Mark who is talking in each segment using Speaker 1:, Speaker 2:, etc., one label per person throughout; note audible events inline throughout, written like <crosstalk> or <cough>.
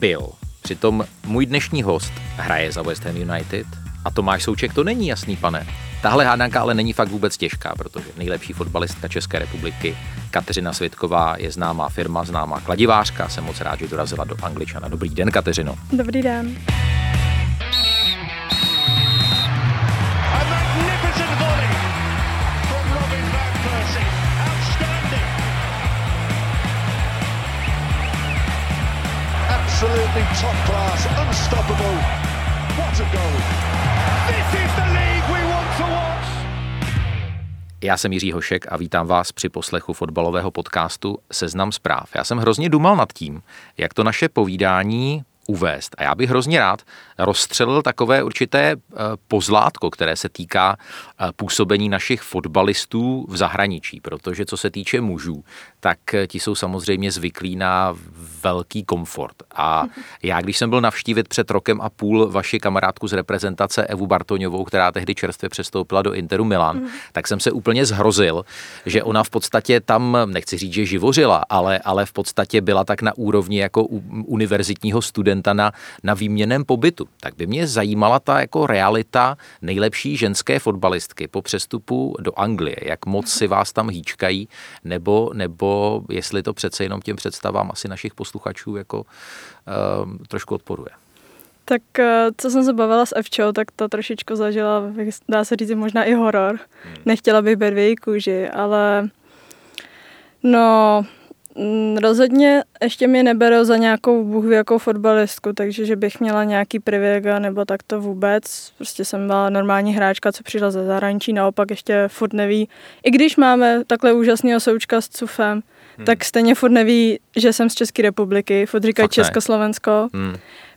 Speaker 1: byl. Přitom můj dnešní host hraje za West Ham United a Tomáš Souček to není jasný, pane. Tahle hádanka ale není fakt vůbec těžká, protože nejlepší fotbalistka České republiky Kateřina Svitková je známá firma, známá kladivářka. Jsem moc rád, že dorazila do Angličana. Dobrý den, Kateřino.
Speaker 2: Dobrý den.
Speaker 3: Top class, unstoppable. What a goal. This is the league we want to watch.
Speaker 1: Já jsem Jiří Hošek a vítám vás při poslechu fotbalového podcastu Seznam zpráv. Já jsem hrozně dumal nad tím, jak to naše povídání uvést. A já bych hrozně rád rozstřelil takové určité eh, pozlátko, které se týká eh, působení našich fotbalistů v zahraničí, protože co se týče mužů, tak eh, ti jsou samozřejmě zvyklí na velký komfort. A <laughs> já, když jsem byl navštívit před rokem a půl vaši kamarádku z reprezentace Evu Bartoňovou, která tehdy čerstvě přestoupila do Interu Milan, tak jsem se úplně zhrozil, že ona v podstatě tam, nechci říct, že živořila, ale, ale v podstatě byla tak na úrovni jako univerzitního studenta na, na výměném pobytu. Tak by mě zajímala ta jako realita nejlepší ženské fotbalistky po přestupu do Anglie. Jak moc si vás tam hýčkají, nebo, nebo jestli to přece jenom těm představám asi našich posluchačů jako um, trošku odporuje.
Speaker 2: Tak eh, co jsem se bavila s Evčou, tak to trošičku zažila, dá se říct, možná i horor. Nechtěla bych být v její kůži, ale no, rozhodně ještě mě neberou za nějakou bůh jakou fotbalistku, takže že bych měla nějaký privilegia nebo tak to vůbec. Prostě jsem byla normální hráčka, co přišla ze zahraničí, naopak ještě furt neví. I když máme takhle úžasného součka s Cufem, hmm. tak stejně furt neví, že jsem z České republiky. Furt říkají
Speaker 1: Fakt ne.
Speaker 2: Československo.
Speaker 1: Hmm.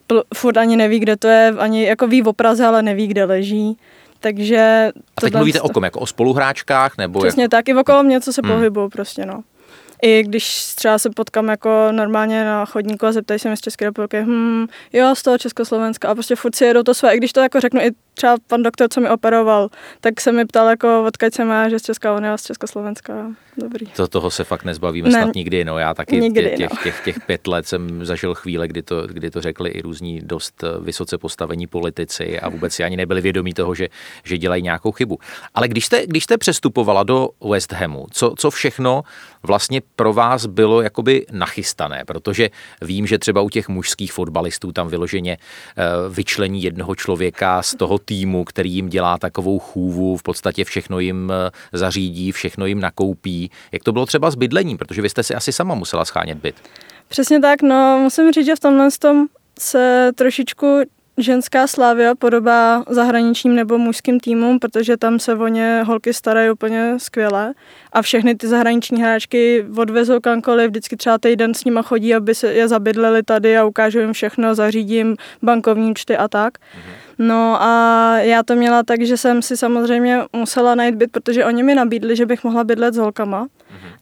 Speaker 2: Pl- furt ani neví, kde to je, ani jako ví o Praze, ale neví, kde leží. Takže...
Speaker 1: A teď mluvíte o kom? Jako o spoluhráčkách? Nebo
Speaker 2: Přesně
Speaker 1: jako...
Speaker 2: tak, i okolo mě, co se
Speaker 1: Hmm.
Speaker 2: pohybují prostě, no. I když třeba se potkám jako normálně na chodníku a zeptají se mi z České republiky, hm, jo, z toho Československa a prostě furt si jedou to své, i když to jako řeknu i třeba pan doktor, co mi operoval, tak se mi ptal jako, odkud jsem já, že z Česká unie a z Československa. Dobrý.
Speaker 1: To, toho se fakt nezbavíme
Speaker 2: Ne.
Speaker 1: snad nikdy. No, já taky
Speaker 2: Nikdy,
Speaker 1: těch, těch,
Speaker 2: no.
Speaker 1: těch, těch pět let jsem zažil chvíle, kdy to, kdy to řekli i různí dost eh, vysoce postavení politici a vůbec si ani nebyli vědomí toho, že, že dělají nějakou chybu. Ale když jste, když jste přestupovala do West Hamu, co, co všechno vlastně pro vás bylo jakoby nachystané? Protože vím, že třeba u těch mužských fotbalistů tam vyloženě eh, vyčlení jednoho člověka z toho týmu, který jim dělá takovou chůvu, v podstatě všechno jim eh, zařídí, všechno jim nakoupí. Jak to bylo třeba s bydlením? Protože vy jste si asi sama musela schánět byt.
Speaker 2: Přesně tak, no musím říct, že v tomhle tom se trošičku ženská slávia podobá zahraničním nebo mužským týmům, protože tam se o ně holky starají úplně skvěle. A všechny ty zahraniční hráčky odvezou kamkoliv, vždycky třeba týden s nima chodí, aby se je zabydleli tady a ukážu jim všechno, zařídím bankovní účty a tak. No a já to měla tak, že jsem si samozřejmě musela najít byt, protože oni mi nabídli, že bych mohla bydlet s holkama,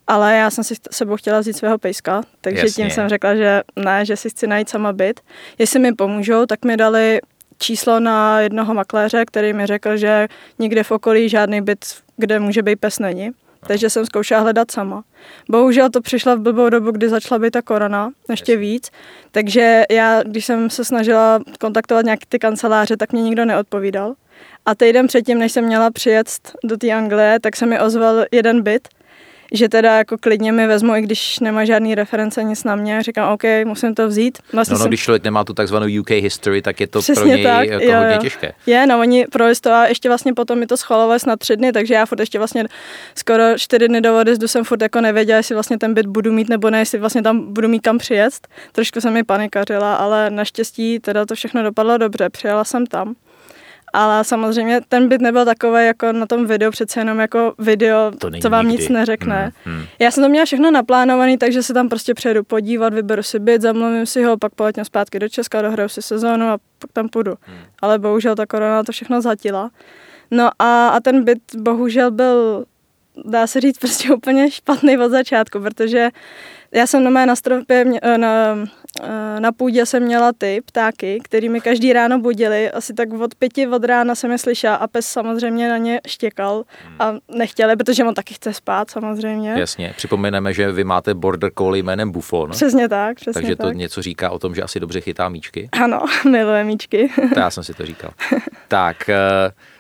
Speaker 2: ale já jsem si sebou chtěla vzít svého pejska, takže
Speaker 1: Jasně.
Speaker 2: tím jsem řekla, že ne, že si chci najít sama byt. Jestli mi pomůžou, tak mi dali číslo na jednoho makléře, který mi řekl, že nikde v okolí žádný byt, kde může být pes není. Takže jsem zkoušela hledat sama. Bohužel to přišla v blbou dobu, kdy začala být ta korona, ještě víc. Takže já, když jsem se snažila kontaktovat nějaké ty kanceláře, tak mě nikdo neodpovídal. A týden předtím, než jsem měla přijet do té Anglie, tak se mi ozval jeden byt, že teda jako klidně mi vezmu, i když nemá žádný reference nic na mě. Říkám, OK, musím to vzít. Vlastně
Speaker 1: No, no,
Speaker 2: jsem-
Speaker 1: když člověk nemá tu takzvanou UK history, tak je to
Speaker 2: Přesně
Speaker 1: pro něj
Speaker 2: tak,
Speaker 1: jako
Speaker 2: jo,
Speaker 1: hodně
Speaker 2: jo.
Speaker 1: těžké.
Speaker 2: Je, no oni provést to a ještě vlastně potom mi to schvalovali snad tři dny, takže já furt ještě vlastně skoro čtyři dny do odjezdu jsem furt jako nevěděla, jestli vlastně ten byt budu mít nebo ne, jestli vlastně tam budu mít kam přijet. Trošku jsem mi panikařila, ale naštěstí teda to všechno dopadlo dobře, přijela jsem tam. Ale samozřejmě ten byt nebyl takový jako na tom videu, přece jenom jako video,
Speaker 1: To
Speaker 2: co vám
Speaker 1: nikdy.
Speaker 2: nic neřekne.
Speaker 1: Mm, mm.
Speaker 2: Já jsem to měla všechno naplánovaný, takže se tam prostě přijedu podívat, vyberu si byt, zamluvím si ho, pak poletím zpátky do Česka, dohraju si sezónu a pak tam půjdu.
Speaker 1: Hmm.
Speaker 2: Ale bohužel ta korona to všechno zatila. No a, a ten byt bohužel byl, dá se říct, <laughs> prostě úplně špatný od začátku, protože já jsem na mé na stropě, mě- eh, na, eh, na půdě jsem měla ty ptáky, který mi každý ráno budili. Asi tak od pěti od rána jsem je slyšela a pes samozřejmě na ně štěkal a nechtěli, protože on taky chce spát samozřejmě.
Speaker 1: Jasně, připomeneme, že vy máte border collie jménem Buffon,
Speaker 2: Přesně tak, přesně
Speaker 1: takže to
Speaker 2: tak.
Speaker 1: něco říká o tom, že asi dobře chytá míčky.
Speaker 2: Ano, <laughs> miluje míčky.
Speaker 1: To já jsem si to říkal. <laughs> tak, eh,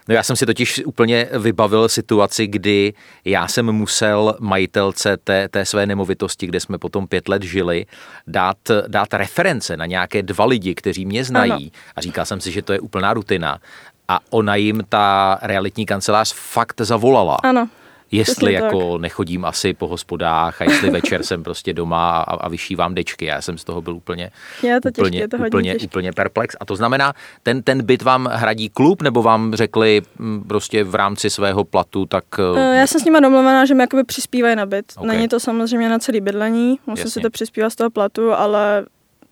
Speaker 1: no já jsem si totiž úplně vybavil situaci, kdy já jsem musel majitelce té, té své nemovitosti, kde jsme potom pět let žili, dát, dát reference na nějaké dva lidi, kteří mě znají.
Speaker 2: Ano.
Speaker 1: A říkal jsem si, že to je úplná rutina. A ona jim ta realitní kancelář fakt zavolala.
Speaker 2: Ano.
Speaker 1: Jestli jako nechodím asi po hospodách a jestli večer jsem prostě doma a, a vyšívám dečky. Já jsem z toho byl úplně,
Speaker 2: Je to těžké,
Speaker 1: úplně,
Speaker 2: je to
Speaker 1: úplně,
Speaker 2: těžké.
Speaker 1: úplně perplex. A to znamená, ten, ten byt vám hradí klub, nebo vám řekli mm, prostě v rámci svého platu, tak
Speaker 2: Eh, Já jsem s nima domluvená, že mi jakoby přispívají na byt.
Speaker 1: Ok.
Speaker 2: Není to samozřejmě na celý bydlení, musím
Speaker 1: Jasně.
Speaker 2: si to přispívat z toho platu, ale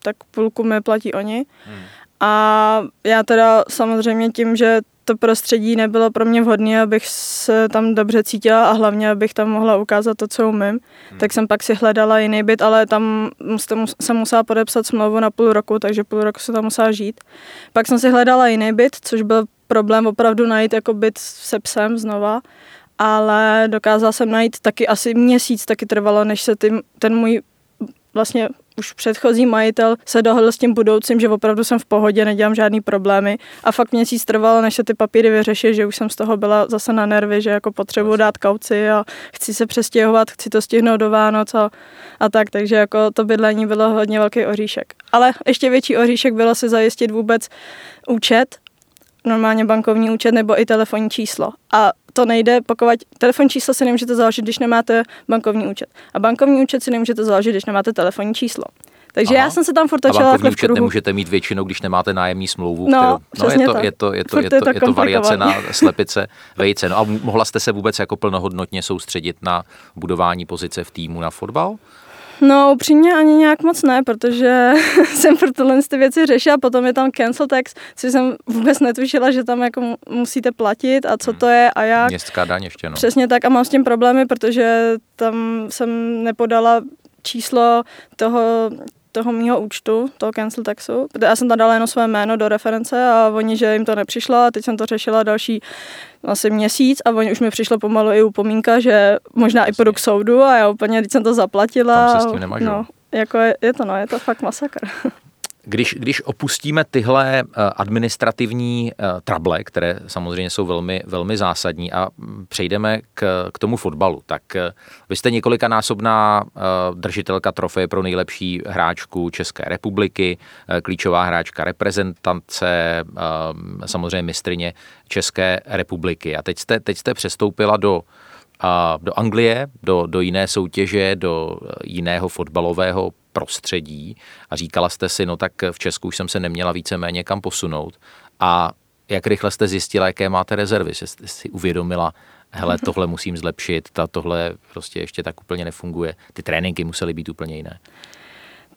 Speaker 2: tak půlku mi platí oni.
Speaker 1: Hmm.
Speaker 2: A já teda samozřejmě tím, že to prostředí nebylo pro mě vhodné, abych se tam dobře cítila a hlavně, abych tam mohla ukázat to, co umím,
Speaker 1: Hmm.
Speaker 2: tak jsem pak si hledala jiný byt, ale tam jsem musela podepsat smlouvu na půl roku, takže půl roku se tam musela žít. Pak jsem si hledala jiný byt, což byl problém opravdu najít jako byt se psem znova, ale dokázala jsem najít taky asi měsíc, taky trvalo, než se ty, ten můj vlastně už předchozí majitel se dohodl s tím budoucím, že opravdu jsem v pohodě, nedělám žádný problémy a fakt měsíc trvalo, než se ty papíry vyřešily, že už jsem z toho byla zase na nervy, že jako potřebuji dát kauci a chci se přestěhovat, chci to stihnout do Vánoc a, a tak, takže jako to bydlení bylo hodně velký oříšek. Ale ještě větší oříšek bylo si zajistit vůbec účet, normálně bankovní účet nebo i telefonní číslo. A to nejde, pokud telefonní číslo si nemůžete založit, když nemáte bankovní účet. A bankovní účet si nemůžete založit, když nemáte telefonní číslo. Takže
Speaker 1: Aha.
Speaker 2: já jsem se tam furt točila v
Speaker 1: účet
Speaker 2: kruhu.
Speaker 1: nemůžete mít většinou, když nemáte nájemní smlouvu.
Speaker 2: No,
Speaker 1: kterou, no je, to,
Speaker 2: tak.
Speaker 1: je to, je to,
Speaker 2: Furt
Speaker 1: je to,
Speaker 2: je to
Speaker 1: je to variace na slepice vejce. No a mohla jste se vůbec jako plnohodnotně soustředit na budování pozice v týmu na fotbal?
Speaker 2: No, upřímně ani nějak moc ne, protože <laughs> jsem pro tohle ty věci řešila, potom je tam cancel tax, což jsem vůbec netušila, že tam jako mu- musíte platit a co to je a jak.
Speaker 1: Městská daň ještě, no.
Speaker 2: Přesně tak a mám s tím problémy, protože tam jsem nepodala číslo toho, toho mýho účtu, toho cancel taxu. Já jsem tam dala jenom své jméno do reference a oni, že jim to nepřišlo a teď jsem to řešila další asi měsíc a oni už mi přišlo pomalu i upomínka, že možná i půjdu k soudu a já úplně, teď jsem to zaplatila.
Speaker 1: Tam se s tím nemažou.
Speaker 2: No, jako je, je, to no, je to fakt masakr. <laughs>
Speaker 1: Když, když opustíme tyhle eh, administrativní eh, trable, které samozřejmě jsou velmi, velmi zásadní a mm, přejdeme k, k tomu fotbalu, tak eh, vy jste několikanásobná držitelka trofeje pro nejlepší hráčku České republiky, klíčová hráčka reprezentace, eh, samozřejmě mistrině České republiky. A teď jste, teď jste přestoupila do do Anglie, do, do jiné soutěže, do jiného fotbalového prostředí a říkala jste si, no tak v Česku už jsem se neměla víceméně kam posunout a jak rychle jste zjistila, jaké máte rezervy, jste si uvědomila, hele, tohle musím zlepšit, ta, tohle prostě ještě tak úplně nefunguje. Ty tréninky musely být úplně jiné.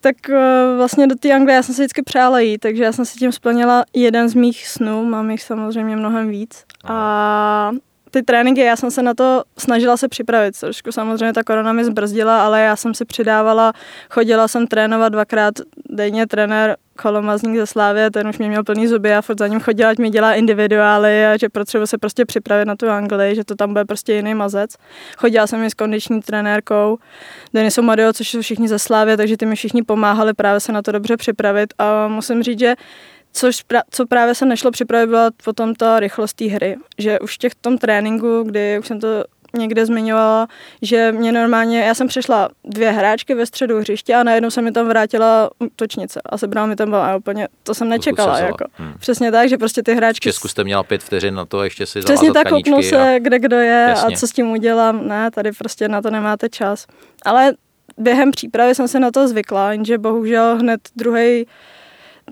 Speaker 2: Tak eh, vlastně do té Anglie já jsem si vždycky přála jít, takže já jsem si tím splnila jeden z mých snů, mám jich samozřejmě mnohem víc. A ty tréninky, já jsem se na to snažila se připravit, trošku samozřejmě ta korona mi zbrzdila, ale já jsem si přidávala, chodila jsem trénovat dvakrát denně, trenér Kolomazník ze Slávě, ten už mě měl plný zuby, já furt za ním chodila, ať mi dělá individuály a že potřebuji se prostě připravit na tu Anglii, že to tam bude prostě jiný mazec. Chodila jsem i s kondiční trenérkou Denisou Madio, což jsou všichni ze Slávě, takže ty mi všichni pomáhali právě se na to dobře připravit a musím říct, že Což, pra- co právě se nešlo připravit, byla potom ta rychlost té hry. Že už v těch tom tréninku, kdy už jsem to někde zmiňovala, že mě normálně, já jsem přešla dvě hráčky ve středu hřiště a najednou se mi tam vrátila útočnice a sebrala mi tam balón a úplně, to jsem nečekala. Jako.
Speaker 1: Hmm.
Speaker 2: Přesně tak, že prostě ty
Speaker 1: V
Speaker 2: hráčky...
Speaker 1: Česku jste měla pět vteřin na to a ještě si
Speaker 2: Přesně tak, kouknu se,
Speaker 1: a
Speaker 2: kde kdo je
Speaker 1: Jasně.
Speaker 2: a co s tím udělám. Ne, tady prostě na to nemáte čas. Ale během přípravy jsem se na to zvykla, jenže bohužel hned druhý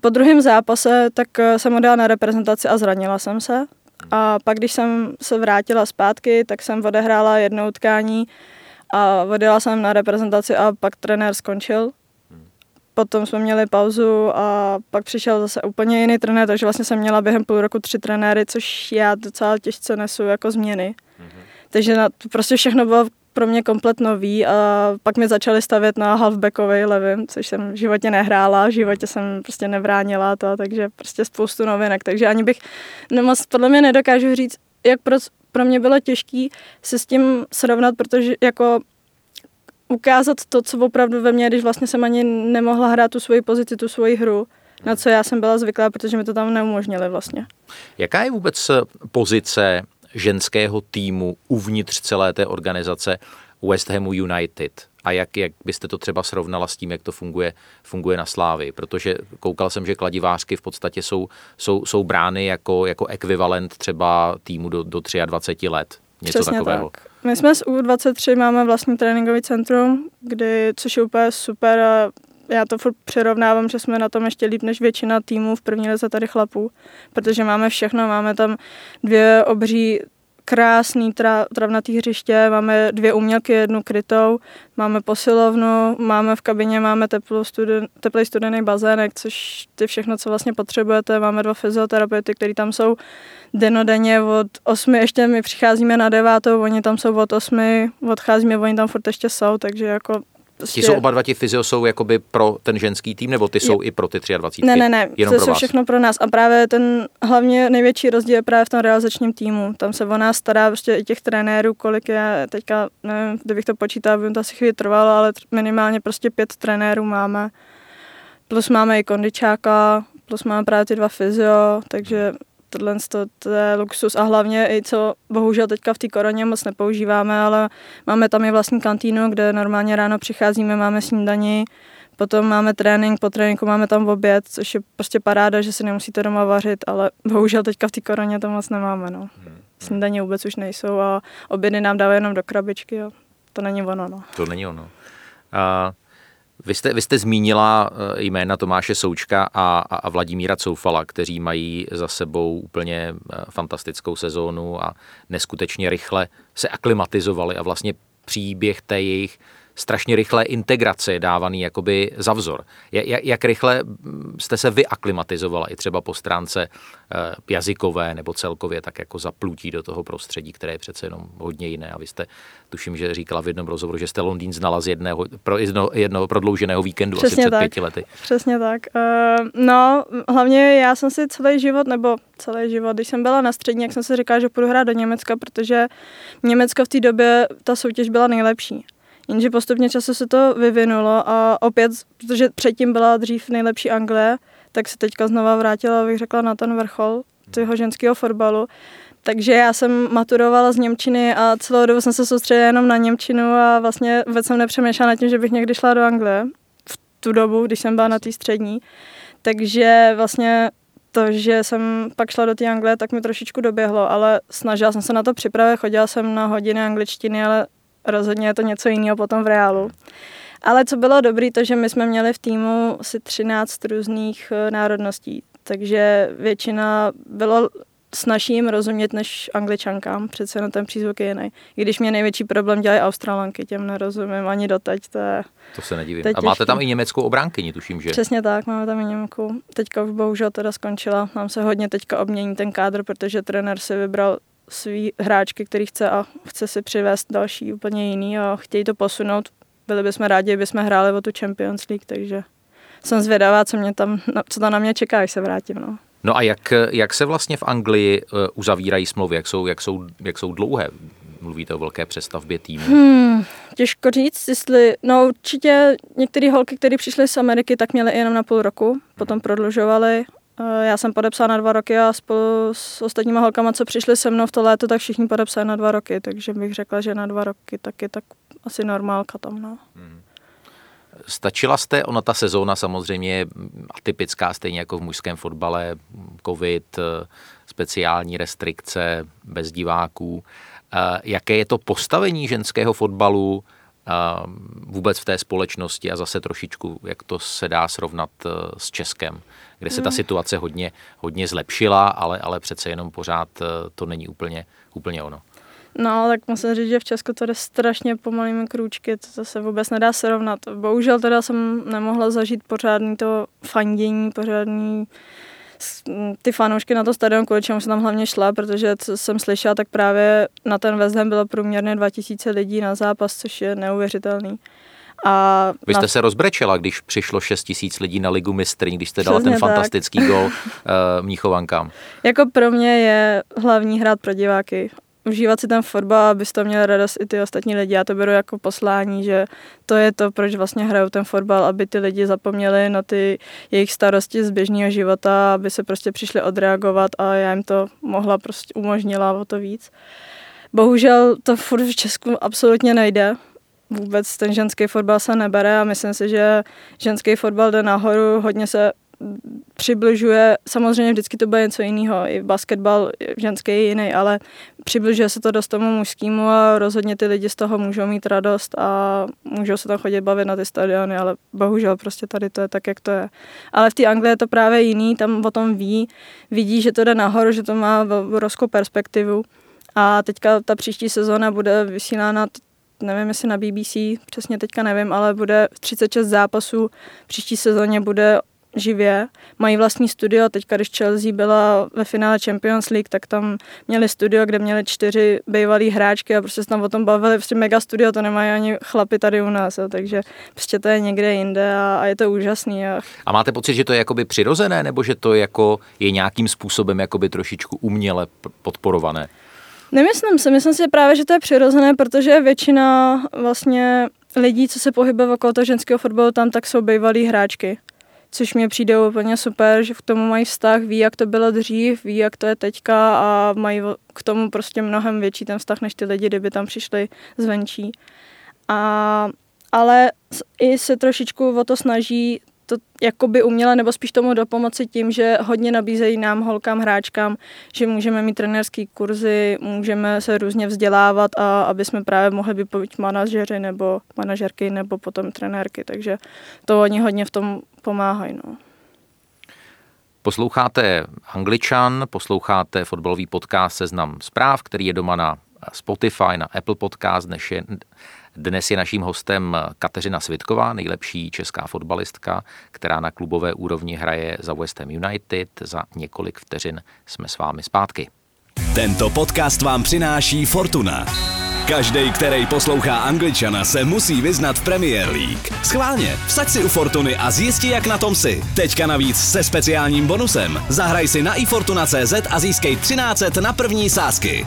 Speaker 2: Po druhém zápase tak eh, jsem odjela na reprezentaci a zranila jsem se. A pak, když jsem se vrátila zpátky, tak jsem odehrála jedno utkání a odjela jsem na reprezentaci a pak trenér skončil. Potom jsme měli pauzu a pak přišel zase úplně jiný trenér, takže vlastně jsem měla během půl roku tři trenéry, což já docela těžce nesu jako změny. Mm-hmm. Takže na, to prostě všechno bylo pro mě komplet nový a pak mi začali stavět na halfbackový levým, což jsem v životě nehrála, v životě jsem prostě nevránila to, takže prostě spoustu novinek, takže ani bych, no moc podle mě nedokážu říct, jak pro, pro mě bylo těžký se s tím srovnat, protože jako ukázat to, co opravdu ve mně, když vlastně jsem ani nemohla hrát tu svoji pozici, tu svoji hru, na co já jsem byla zvyklá, protože mi to tam neumožnili vlastně.
Speaker 1: Jaká je vůbec pozice ženského týmu uvnitř celé té organizace West Hamu United a jak, jak byste to třeba srovnala s tím, jak to funguje, funguje na Slávy, protože koukal jsem, že kladivářky v podstatě jsou, jsou, jsou brány jako, jako ekvivalent třeba týmu do, do 23 let. Něco
Speaker 2: Přesně
Speaker 1: takového.
Speaker 2: Tak. My jsme z U23 máme vlastní tréninkový centrum, kdy, což je úplně super a já to furt přirovnávám, že jsme na tom ještě líp než většina týmů v první lize tady chlapů, protože máme všechno, máme tam dvě obří krásný tra, travnatý hřiště, máme dvě umělky, jednu krytou, máme posilovnu, máme v kabině, máme teplou studen, teplý studený bazének, což ty všechno, co vlastně potřebujete, máme dva fyzioterapeuty, kteří tam jsou denodenně od 8, ještě my přicházíme na devátou, oni tam jsou od 8, odcházíme, oni tam furt ještě jsou, takže jako
Speaker 1: Prostě... Ti jsou oba dva ti fyzio jsou jakoby pro ten ženský tým, nebo ty je... jsou i pro ty 23?
Speaker 2: Ne, ne, ne,
Speaker 1: Jenom
Speaker 2: to jsou všechno pro nás. A právě ten hlavně největší rozdíl je právě v tom realizačním týmu. Tam se o nás stará prostě i těch trenérů, kolik je teďka, nevím, kdybych to počítal, by to asi chvíli trvalo, ale minimálně prostě pět trenérů máme. Plus máme i kondičáka, plus máme právě ty dva fyzio, takže tohle to je luxus a hlavně i co bohužel teďka v té koroně moc nepoužíváme, ale máme tam i vlastní kantýnu, kde normálně ráno přicházíme, máme snídaní, potom máme trénink, po tréninku máme tam oběd, což je prostě paráda, že si nemusíte doma vařit, ale bohužel teďka v té koroně to moc nemáme. No. Snídaně vůbec už nejsou a obědy nám dávají jenom do krabičky a to není ono. No.
Speaker 1: To není ono. A vy jste, vy jste zmínila eh, jména Tomáše Součka a, a Vladimíra Coufala, kteří mají za sebou úplně eh, fantastickou sezónu a neskutečně rychle se aklimatizovali a vlastně příběh té jejich strašně rychlé integrace je dávaný jakoby za vzor. Jak, jak rychle jste se vy aklimatizovala i třeba po stránce eh, jazykové nebo celkově tak jako zaplutí do toho prostředí, které je přece jenom hodně jiné. A vy jste, tuším, že říkala v jednom rozhovoru, že jste Londýn znala z jedného, pro, jedno, jednoho prodlouženého víkendu
Speaker 2: Přesně
Speaker 1: asi před
Speaker 2: tak.
Speaker 1: pěti lety.
Speaker 2: Přesně tak. Uh, no, hlavně já jsem si celý život, nebo celý život, když jsem byla na střední, jak jsem si říkala, že půjdu hrát do Německa, protože Německo v té době ta soutěž byla nejlepší. Jenže postupně času se to vyvinulo a opět, protože předtím byla dřív nejlepší Anglie, tak se teďka znova vrátila, bych řekla, na ten vrchol toho ženského fotbalu. Takže já jsem maturovala z Němčiny a celou dobu jsem se soustředila jenom na Němčinu a vlastně vůbec jsem nepřemýšlela nad tím, že bych někdy šla do Anglie v tu dobu, když jsem byla na té střední. Takže vlastně to, že jsem pak šla do té Anglie, tak mi trošičku doběhlo, ale snažila jsem se na to připravit, chodila jsem na hodiny angličtiny, ale rozhodně je to něco jiného potom v reálu. Ale co bylo dobré, to, že my jsme měli v týmu asi 13 různých eh, národností, takže většina bylo snaží jim rozumět než angličankám, přece na ten přízvuk je jiný. I když mě největší problém dělají australanky, těm nerozumím ani doteď, to je
Speaker 1: To se nedivím. A máte tam i německou obránkyni, tuším, že?
Speaker 2: Přesně tak, máme tam i Němku. Teďka už bohužel teda skončila. Nám se hodně teďka obmění ten kádr, protože trenér si vybral svý hráčky, který chce a chce si přivést další úplně jiný a chtějí to posunout. Byli bychom rádi, jsme hráli o tu Champions League, takže jsem zvědavá, co, mě tam, co tam na mě čeká, až se vrátím. No.
Speaker 1: No a jak, jak se vlastně v Anglii eh, uzavírají smlouvy, jak jsou, jak jsou, jak jsou dlouhé? Mluvíte o velké přestavbě týmu.
Speaker 2: Hmm, těžko říct, jestli, no určitě některé holky, které přišly z Ameriky, tak měly jenom na půl roku, potom prodlužovali. Eh, já jsem podepsala na dva roky a spolu s ostatníma holkama, co přišly se mnou v to léto, tak všichni podepsali na dva roky, takže bych řekla, že na dva roky taky tak asi normálka tam. No.
Speaker 1: Hmm. Stačila jste, ona ta sezóna samozřejmě je atypická, stejně jako v mužském fotbale, covid, eh, speciální restrikce, bez diváků. Eh, jaké je to postavení ženského fotbalu vůbec v té společnosti a zase trošičku, jak to se dá srovnat eh, s Českem, kde se ta situace hodně, hodně zlepšila, ale, ale přece jenom pořád eh, to není úplně, úplně ono.
Speaker 2: No, tak musím říct, že v Česku to jde strašně pomalými krůčky, to, to se vůbec nedá srovnat. Bohužel teda jsem nemohla zažít pořádný to fandění, pořádný ty fanoušky na to stadion, kvůli čemu jsem tam hlavně šla, protože co jsem slyšela, tak právě na ten West Ham bylo průměrně 2000 lidí na zápas, což je neuvěřitelný.
Speaker 1: A Vy jste na... se rozbrečela, když přišlo 6 tisíc lidí na ligu mistrní, když jste dala Přesně ten tak. fantastický gol uh, <laughs> Mnichovankám.
Speaker 2: Jako pro mě je hlavní hrát pro diváky užívat si ten fotbal, abys to měl radost i ty ostatní lidi. Já to beru jako poslání, že to je to, proč vlastně hrajou ten fotbal, aby ty lidi zapomněli na ty jejich starosti z běžného života, aby se prostě přišli odreagovat a já jim to mohla prostě umožnila o to víc. Bohužel to furt v Česku absolutně nejde. Vůbec ten ženský fotbal se nebere a myslím si, že ženský fotbal jde nahoru, hodně se přibližuje, samozřejmě vždycky to bude něco jiného, i basketbal ženský je jiný, ale přibližuje se to dost tomu mužskému a rozhodně ty lidi z toho můžou mít radost a můžou se tam chodit bavit na ty stadiony, ale bohužel prostě tady to je tak, jak to je. Ale v té Anglii je to právě jiný, tam o tom ví, vidí, že to jde nahoru, že to má obrovskou perspektivu a teďka ta příští sezóna bude vysílána nevím, jestli na BBC, přesně teďka nevím, ale bude 36 zápasů, příští sezóně bude živě. Mají vlastní studio, teďka když Chelsea byla ve finále Champions League, tak tam měli studio, kde měli čtyři bývalý hráčky a prostě se tam o tom bavili, prostě mega studio, to nemají ani chlapi tady u nás, jo, takže prostě to je někde jinde a, a je to úžasný. A...
Speaker 1: a máte pocit, že to je jakoby přirozené, nebo že to jako je nějakým způsobem jakoby trošičku uměle podporované?
Speaker 2: Nemyslím si, myslím si právě, že to je přirozené, protože většina vlastně lidí, co se pohybuje okolo toho ženského fotbalu tam, tak jsou bývalí hráčky což mě přijde úplně super, že k tomu mají vztah, ví, jak to bylo dřív, ví, jak to je teďka a mají k tomu prostě mnohem větší ten vztah, než ty lidi, kdyby tam přišli zvenčí. A, ale i se trošičku o to snaží to jakoby uměla, nebo spíš tomu dopomoci tím, že hodně nabízejí nám, holkám, hráčkám, že můžeme mít trenérský kurzy, můžeme se různě vzdělávat a aby jsme právě mohli být manažeři nebo manažerky nebo potom trenérky, takže to oni hodně v tom pomáhají. No.
Speaker 1: Posloucháte Angličan, posloucháte fotbalový podcast Seznam zpráv, který je doma na Spotify, na Apple Podcast, dnes je dnes je naším hostem Kateřina Svitková, nejlepší česká fotbalistka, která na klubové úrovni hraje za West Ham United. Za několik vteřin jsme s vámi zpátky.
Speaker 4: Tento podcast vám přináší Fortuna. Každý, který poslouchá Angličana, se musí vyznat v Premier League. Schválně, vsaď si u Fortuny a zjisti, jak na tom si. Teďka navíc se speciálním bonusem. Zahraj si na ifortuna.cz a získej 13 na první sázky.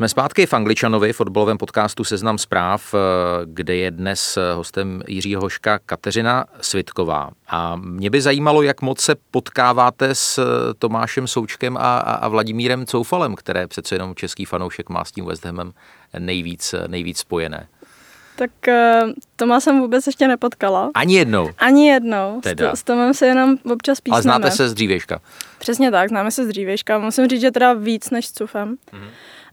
Speaker 1: Jsme zpátky v Angličanovi, fotbalovém podcastu Seznam zpráv, eh, kde je dnes hostem Jiřího Hoška Kateřina Svitková. A mě by zajímalo, jak moc se potkáváte s Tomášem Součkem a, a Vladimírem Coufalem, které přece jenom český fanoušek má s tím West Hamem nejvíc, nejvíc spojené.
Speaker 2: Tak eh, Toma jsem vůbec ještě nepotkala.
Speaker 1: Ani jednou?
Speaker 2: Ani jednou. Teda. S, s Tomem se jenom občas písneme.
Speaker 1: Ale znáte se z dřívějška?
Speaker 2: Přesně tak, známe se z dřívějška. Musím říct, že teda víc než s Cufem. Mm-hmm.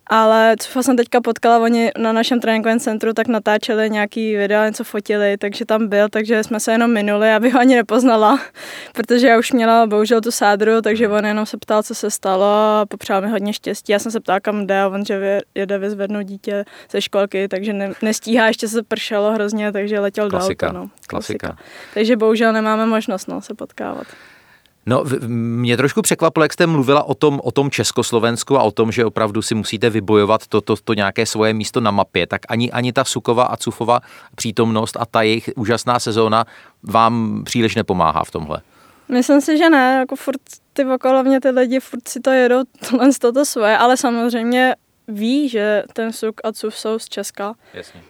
Speaker 2: Ale co jsem teďka potkala, oni na našem tréninkovém centru tak natáčeli nějaký videa, něco fotili, takže tam byl, takže jsme se jenom minuli, aby ho ani nepoznala, <laughs> protože já už měla bohužel tu sádru, takže on jenom se ptal, co se stalo a popřál mi hodně štěstí. Já jsem se ptala, kam jde a on, že jede vyzvednout dítě ze školky, takže ne, nestíhá, ještě se pršelo hrozně, takže letěl
Speaker 1: Klasika.
Speaker 2: do auta. No.
Speaker 1: Klasika. Klasika.
Speaker 2: Takže bohužel nemáme možnost no, se potkávat.
Speaker 1: No, mě trošku překvapilo, jak jste mluvila o tom, o tom Československu a o tom, že opravdu si musíte vybojovat to, to, to nějaké svoje místo na mapě, tak ani, ani ta Sukova a Cufova přítomnost a ta jejich úžasná sezóna vám příliš nepomáhá v tomhle.
Speaker 2: Myslím si, že ne, jako furt ty okolovně ty lidi furt si to jedou tohle z toto svoje, ale samozřejmě ví, že ten Suk a Cuf jsou z Česka.
Speaker 1: Jasně.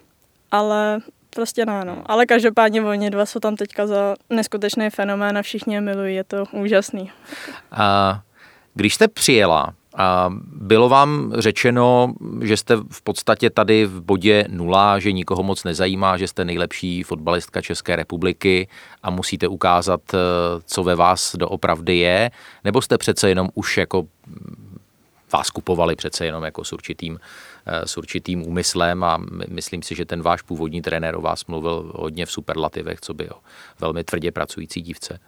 Speaker 2: Ale Prostě ne, no. Ale každopádně oni dva jsou tam teďka za neskutečný fenomén a všichni je milují, je to úžasný.
Speaker 1: A když jste přijela A bylo vám řečeno, že jste v podstatě tady v bodě nula, že nikoho moc nezajímá, že jste nejlepší fotbalistka České republiky a musíte ukázat, eh, co ve vás doopravdy je, nebo jste přece jenom už jako vás kupovali přece jenom jako s určitým, s určitým úmyslem a myslím si, že ten váš původní trenér o vás mluvil hodně v superlativech, co by o velmi tvrdě pracující dívce.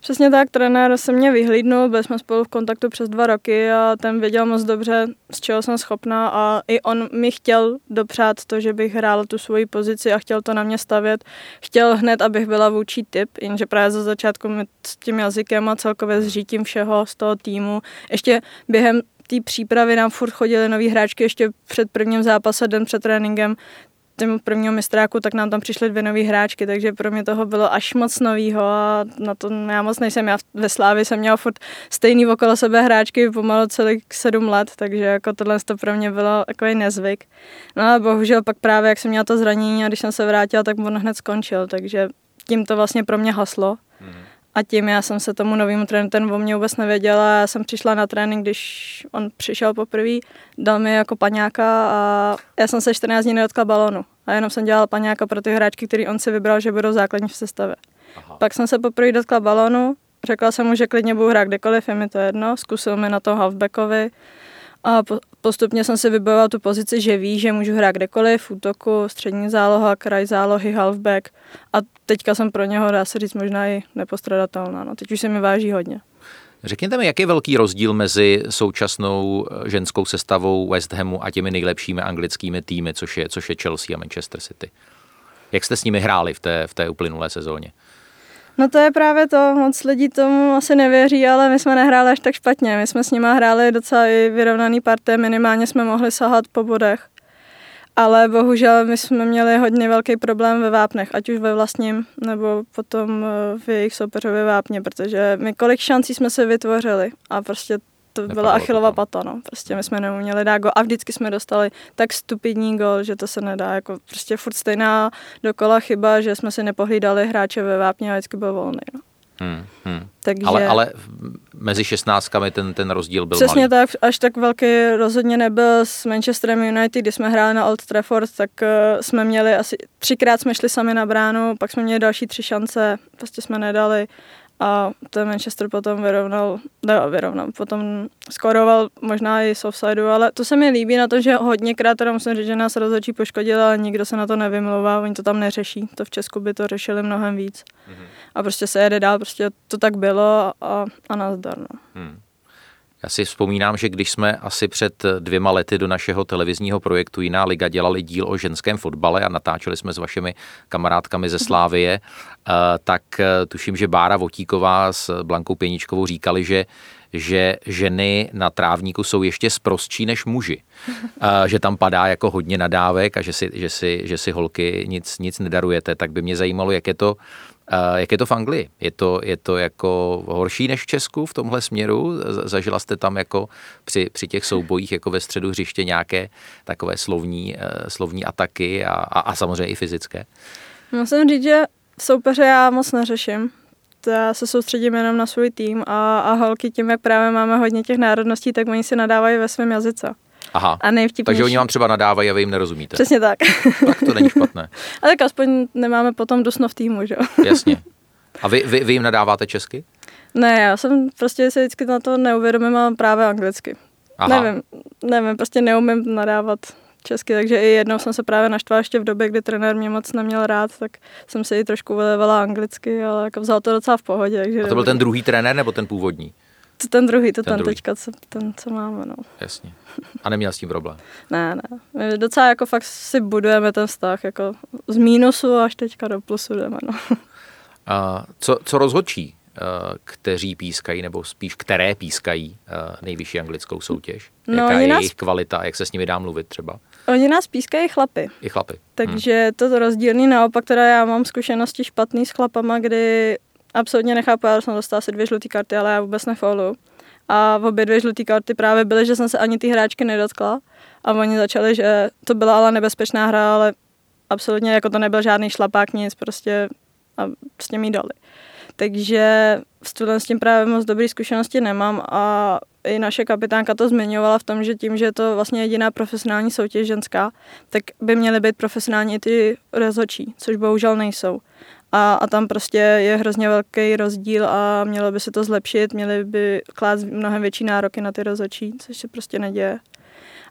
Speaker 2: Přesně tak, trenér se mě vyhlídnul, byli jsme spolu v kontaktu přes dva roky a ten věděl moc dobře, z čeho jsem schopná a i on mi chtěl dopřát to, že bych hrála tu svoji pozici a chtěl to na mě stavět. Chtěl hned, abych byla vůči typ, jenže právě za začátku s tím jazykem a celkově s žítím všeho z toho týmu. Ještě během té přípravy nám furt chodili noví hráčky ještě před prvním zápasem, den před tréninkem, tím prvního mistráku, tak nám tam přišly dvě nové hráčky, takže pro mě toho bylo až moc novýho a na to já moc nejsem. Já ve Slávi jsem měla furt stejný okolo sebe hráčky pomalu celých sedm let, takže jako tohle to pro mě bylo takový nezvyk. No a bohužel pak právě, jak jsem měla to zranění a když jsem se vrátila, tak on hned skončil, takže tím to vlastně pro mě haslo. Mm. A tím já jsem se tomu novému trenéru, ten o mě vůbec nevěděla. Já jsem přišla na trénink, když on přišel poprvé, dal mi jako paňáka a já jsem se 14 dní nedotkla balonu. A jenom jsem dělala paňáka pro ty hráčky, který on si vybral, že budou základní v sestavě. Aha. Pak jsem se poprvé dotkla balonu, řekla jsem mu, že klidně budu hrát kdekoliv, je mi to jedno. Zkusil mi na to halfbackovi a postupně jsem si vybojoval tu pozici, že ví, že můžu hrát kdekoliv, v útoku, střední záloha, kraj zálohy, halfback. A teďka jsem pro něho, dá se říct, možná i nepostradatelná. No, teď už se mi váží hodně.
Speaker 1: Řekněte mi, jaký je velký rozdíl mezi současnou eh, ženskou sestavou West Hamu a těmi nejlepšími anglickými týmy, což je, což je Chelsea a Manchester City? Jak jste s nimi hráli v té, v té uplynulé sezóně?
Speaker 2: No to je právě to, moc lidí tomu asi nevěří, ale my jsme nehráli až tak špatně. My jsme s nimi hráli docela i vyrovnaný parté, minimálně jsme mohli sahat po bodech. Ale bohužel my jsme měli hodně velký problém ve vápnech, ať už ve vlastním, nebo potom eh, v jejich soupeřově vápně, protože my kolik šancí jsme se vytvořili a prostě to byla achilová pata, no. Prostě my jsme neuměli dát gol a vždycky jsme dostali tak stupidní gol, že to se nedá, jako prostě furt stejná dokola chyba, že jsme si nepohlídali hráče ve vápně a vždycky byl volný, no. Hmm,
Speaker 1: hmm. Takže... Ale, ale mezi šestnáctkami ten, ten rozdíl byl
Speaker 2: Přesně
Speaker 1: malý.
Speaker 2: tak, až tak velký rozhodně nebyl s Manchesterem United, když jsme hráli na Old Trafford, tak uh, jsme měli asi třikrát jsme šli sami na bránu, pak jsme měli další tři šance, prostě jsme nedali a ten Manchester potom vyrovnal, ne, vyrovnal, potom skoroval možná i z offsideu, ale to se mi líbí na to, že hodněkrát teda musím říct, že nás rozhodčí poškodil, ale nikdo se na to nevymlouvá, oni to tam neřeší, to v Česku by to řešili mnohem víc. Mm-hmm. A prostě se jede dál, prostě to tak bylo a, a nazdar. No. Mm.
Speaker 1: Já si vzpomínám, že když jsme asi před dvěma lety do našeho televizního projektu Jiná liga dělali díl o ženském fotbale a natáčeli jsme s vašimi kamarádkami ze Slávie, eh, tak eh, tuším, že Bára Votíková s Blankou Pěničkovou říkali, že že ženy na trávníku jsou ještě sprostší než muži. A že tam padá jako hodně nadávek a že si, že si, že si holky nic, nic nedarujete, tak by mě zajímalo, jak je to jak je to v Anglii? Je to, je to jako horší než v Česku v tomhle směru? Zažila jste tam jako při, při těch soubojích jako ve středu hřiště nějaké takové slovní, eh, slovní ataky a, a, a samozřejmě i fyzické?
Speaker 2: Musím říct, že soupeře já moc neřeším. Já se soustředím jenom na svůj tým a, a holky tím, jak právě máme hodně těch národností, tak oni si nadávají ve svém jazyce.
Speaker 1: Aha, a takže oni vám třeba nadávají a vy jim nerozumíte.
Speaker 2: Přesně tak.
Speaker 1: tak to není špatné. <laughs>
Speaker 2: A tak aspoň nemáme potom dusno v týmu, že jo? <laughs>
Speaker 1: Jasně. A vy, vy, vy jim nadáváte česky?
Speaker 2: Ne, já jsem prostě si vždycky na to neuvědomím, ale právě anglicky. Aha. Nevím, nevím, prostě neumím nadávat česky, takže i jednou jsem se právě naštvala ještě v době, kdy trenér mě moc neměl rád, tak jsem si ji trošku vylevala anglicky, ale jako vzal to docela v pohodě. Takže
Speaker 1: a to byl ten druhý trenér nebo ten původní?
Speaker 2: To ten druhý, to ten, ten druhý. teďka, co, ten, co máme, no.
Speaker 1: Jasně. A neměl s tím problém? <laughs>
Speaker 2: ne, ne. My docela jako fakt si budujeme ten vztah, jako z mínusu až teďka do plusu jdeme, no. <laughs>
Speaker 1: A co, co rozhodčí, eh, kteří pískají, nebo spíš které pískají eh, nejvyšší anglickou soutěž? No, Jaká je nás... jejich kvalita, jak se s nimi dá mluvit třeba?
Speaker 2: Oni nás pískají chlapy.
Speaker 1: I chlapy.
Speaker 2: Takže hmm. to rozdílný naopak, teda já mám zkušenosti špatný s chlapama, kdy absolutně nechápu, já jsem dostala asi dvě žluté karty, ale já vůbec nefaulu. A v obě dvě žluté karty právě byly, že jsem se ani ty hráčky nedotkla. A oni začali, že to byla ale nebezpečná hra, ale absolutně jako to nebyl žádný šlapák, nic, prostě a s těmi dali. Takže s, s tím právě moc dobrý zkušenosti nemám a i naše kapitánka to zmiňovala v tom, že tím, že je to vlastně jediná profesionální soutěž ženská, tak by měly být profesionální i ty rozhodčí, což bohužel nejsou. A, a tam prostě je hrozně velký rozdíl a mělo by se to zlepšit, měly by klást mnohem větší nároky na ty rozhodčí, což se prostě neděje